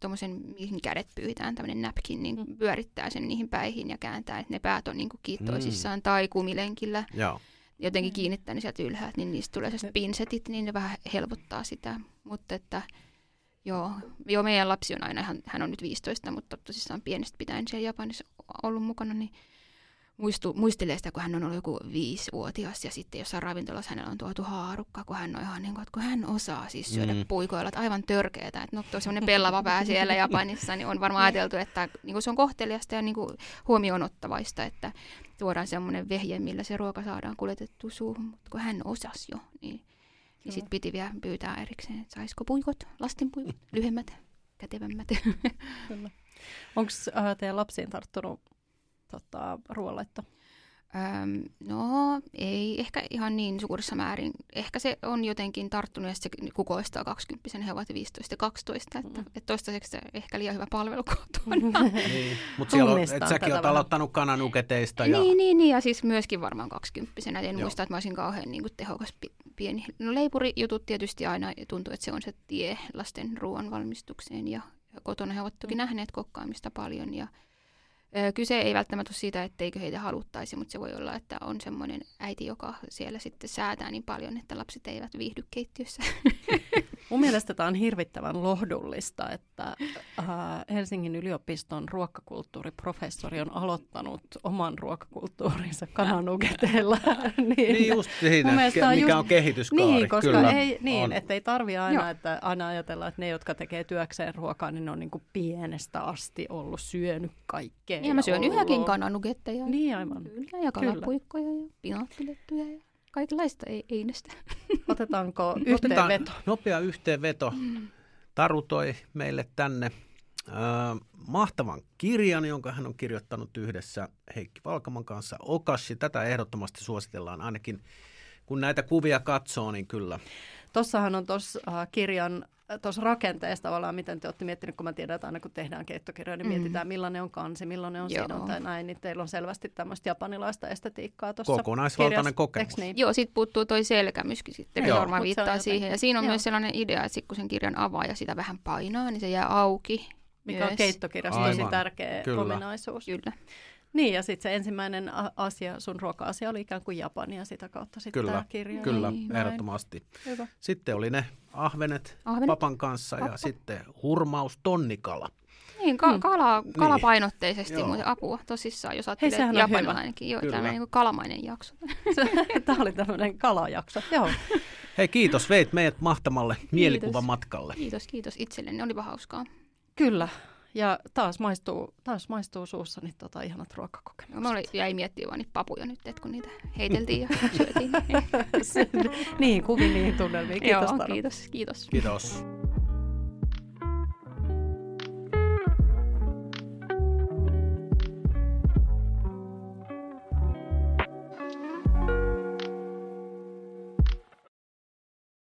tuommoisen, mihin kädet pyyhitään, tämmöinen napkin, niin Mm. pyörittää sen niihin päihin ja kääntää, että ne päät on niin kuin kiittoisissaan. Tai kumilenkillä Joo. jotenkin kiinnittää ne sieltä ylhäältä, niin niistä tulee sellaiset pinsetit, niin ne vähän helpottaa sitä. Mutta että joo, joo, meidän lapsi on aina, hän, hän on nyt 15, mutta tosissaan pienestä pitäen siellä Japanissa ollut mukana, niin muistu, muistelee sitä, kun hän on ollut joku viisivuotias ja sitten jossain ravintolassa hänellä on tuotu haarukka, kun hän on ihan niin kuin, että kun hän osaa siis syödä Mm. puikoilla, että aivan törkeetä, että no tuo semmoinen pellava pää siellä Japanissa, niin on varmaan [laughs] ajateltu, että niin kuin se on kohteliasta ja niin kuin huomioon ottavaista, että tuodaan semmoinen vehje, millä se ruoka saadaan kuljetettua suuhun, mutta kun hän osasi jo, niin, niin sitten piti vielä pyytää erikseen, että saisiko puikot, lasten puikot, [laughs] lyhyemmät, kätevämmät. Onko äh, teidän lapsiin tarttunut tota, ruoanlaitto? Öm, no, ei ehkä ihan niin suurissa määrin. Ehkä se on jotenkin tarttunut ja se kukoistaa 20 he ovat 15 ja 12, että, Mm. että toistaiseksi se ehkä liian hyvä palvelu kotona. [laughs] Niin. Mutta siellä on, et säkin vähän. aloittanut kananuketeista. Ja... Niin, niin, niin, ja siis myöskin varmaan 20 En Joo. muista, että mä olisin kauhean niin kuin, tehokas pi- pieni. No leipurijutut tietysti aina tuntuu, että se on se tie lasten ruoan valmistukseen, ja, ja kotona he ovat toki Mm. nähneet kokkaamista paljon, ja Kyse ei välttämättä ole siitä, etteikö heitä haluttaisi, mutta se voi olla, että on semmoinen äiti, joka siellä sitten säätää niin paljon, että lapset eivät viihdy keittiössä. [laughs] Mun mielestä tämä on hirvittävän lohdullista, että äh, Helsingin yliopiston ruokakulttuuriprofessori on aloittanut oman ruokakulttuurinsa kananuketeilla. [laughs] niin, Niin just siinä, Mun mielestä ke- on mikä just- on kehityskaari. Niin, koska Kyllä, ei, niin, on. että ei tarvi aina, Joo. että aina ajatella, että ne, jotka tekee työkseen ruokaa, niin ne on niin kuin pienestä asti ollut syönyt kaikkea. Ja mä syön ollut- yhäkin kananugetteja. Niin, aivan. Kyllä, ja kalapuikkoja ja pinaattilettuja ja kaikenlaista ei, einästä. [laughs] Otetaanko Otetaan yhteenveto? Nopea yhteenveto. Taru toi meille tänne äh, mahtavan kirjan, jonka hän on kirjoittanut yhdessä Heikki Valkaman kanssa. Okashi, tätä ehdottomasti suositellaan ainakin kun näitä kuvia katsoo, niin kyllä. Tossahan on tuossa äh, kirjan tuossa rakenteessa tavallaan, miten te olette miettinyt, kun mä tiedän, että aina kun tehdään keittokirjoja, niin Mm. mietitään millainen on kansi, millainen on Joo. sidonta ja näin, niin teillä on selvästi tämmöistä japanilaista estetiikkaa tuossa Kokonaisvaltainen kirjassa, kokemus. Niin? Joo, sitten puuttuu toi selkämyskin sitten, Joo. Varmaan on viittaa jotenkin- siihen. Ja siinä on joo. myös sellainen idea, että sit kun sen kirjan avaa ja sitä vähän painaa, niin se jää auki. Mikä on myös. keittokirjassa tosi tärkeä Kyllä. ominaisuus. Kyllä. Niin, ja sitten se ensimmäinen asia, sun ruoka-asia oli ikään kuin Japani ja sitä kautta sitten Kyllä, tämä kirja. Kyllä, Niin, ehdottomasti. Hyvä. Sitten oli ne ahvenet, Ahvenet. papan kanssa ja Pappa. sitten hurmaus tonnikala. Niin, ka- Mm. kala, kalapainotteisesti, Joo. mutta apua tosissaan, jos Hei, ajattelee on japanilainenkin. Joo, tämmöinen niin kalamainen jakso. [laughs] Tämä oli tämmöinen kalajakso. Joo. [laughs] Hei kiitos, veit meidät mahtamalle mielikuvamatkalle. Kiitos, kiitos itselleni. Olipa hauskaa. Kyllä. Ja taas maistuu, taas maistuu suussani tota ihanat ruokakokemukset. Mä olin, jäi miettimään vaan niitä papuja nyt, että kun niitä heiteltiin ja syötiin. [laughs] niin, kuviin niihin tunnelmiin. Kiitos Joo, kiitos, kiitos. Kiitos.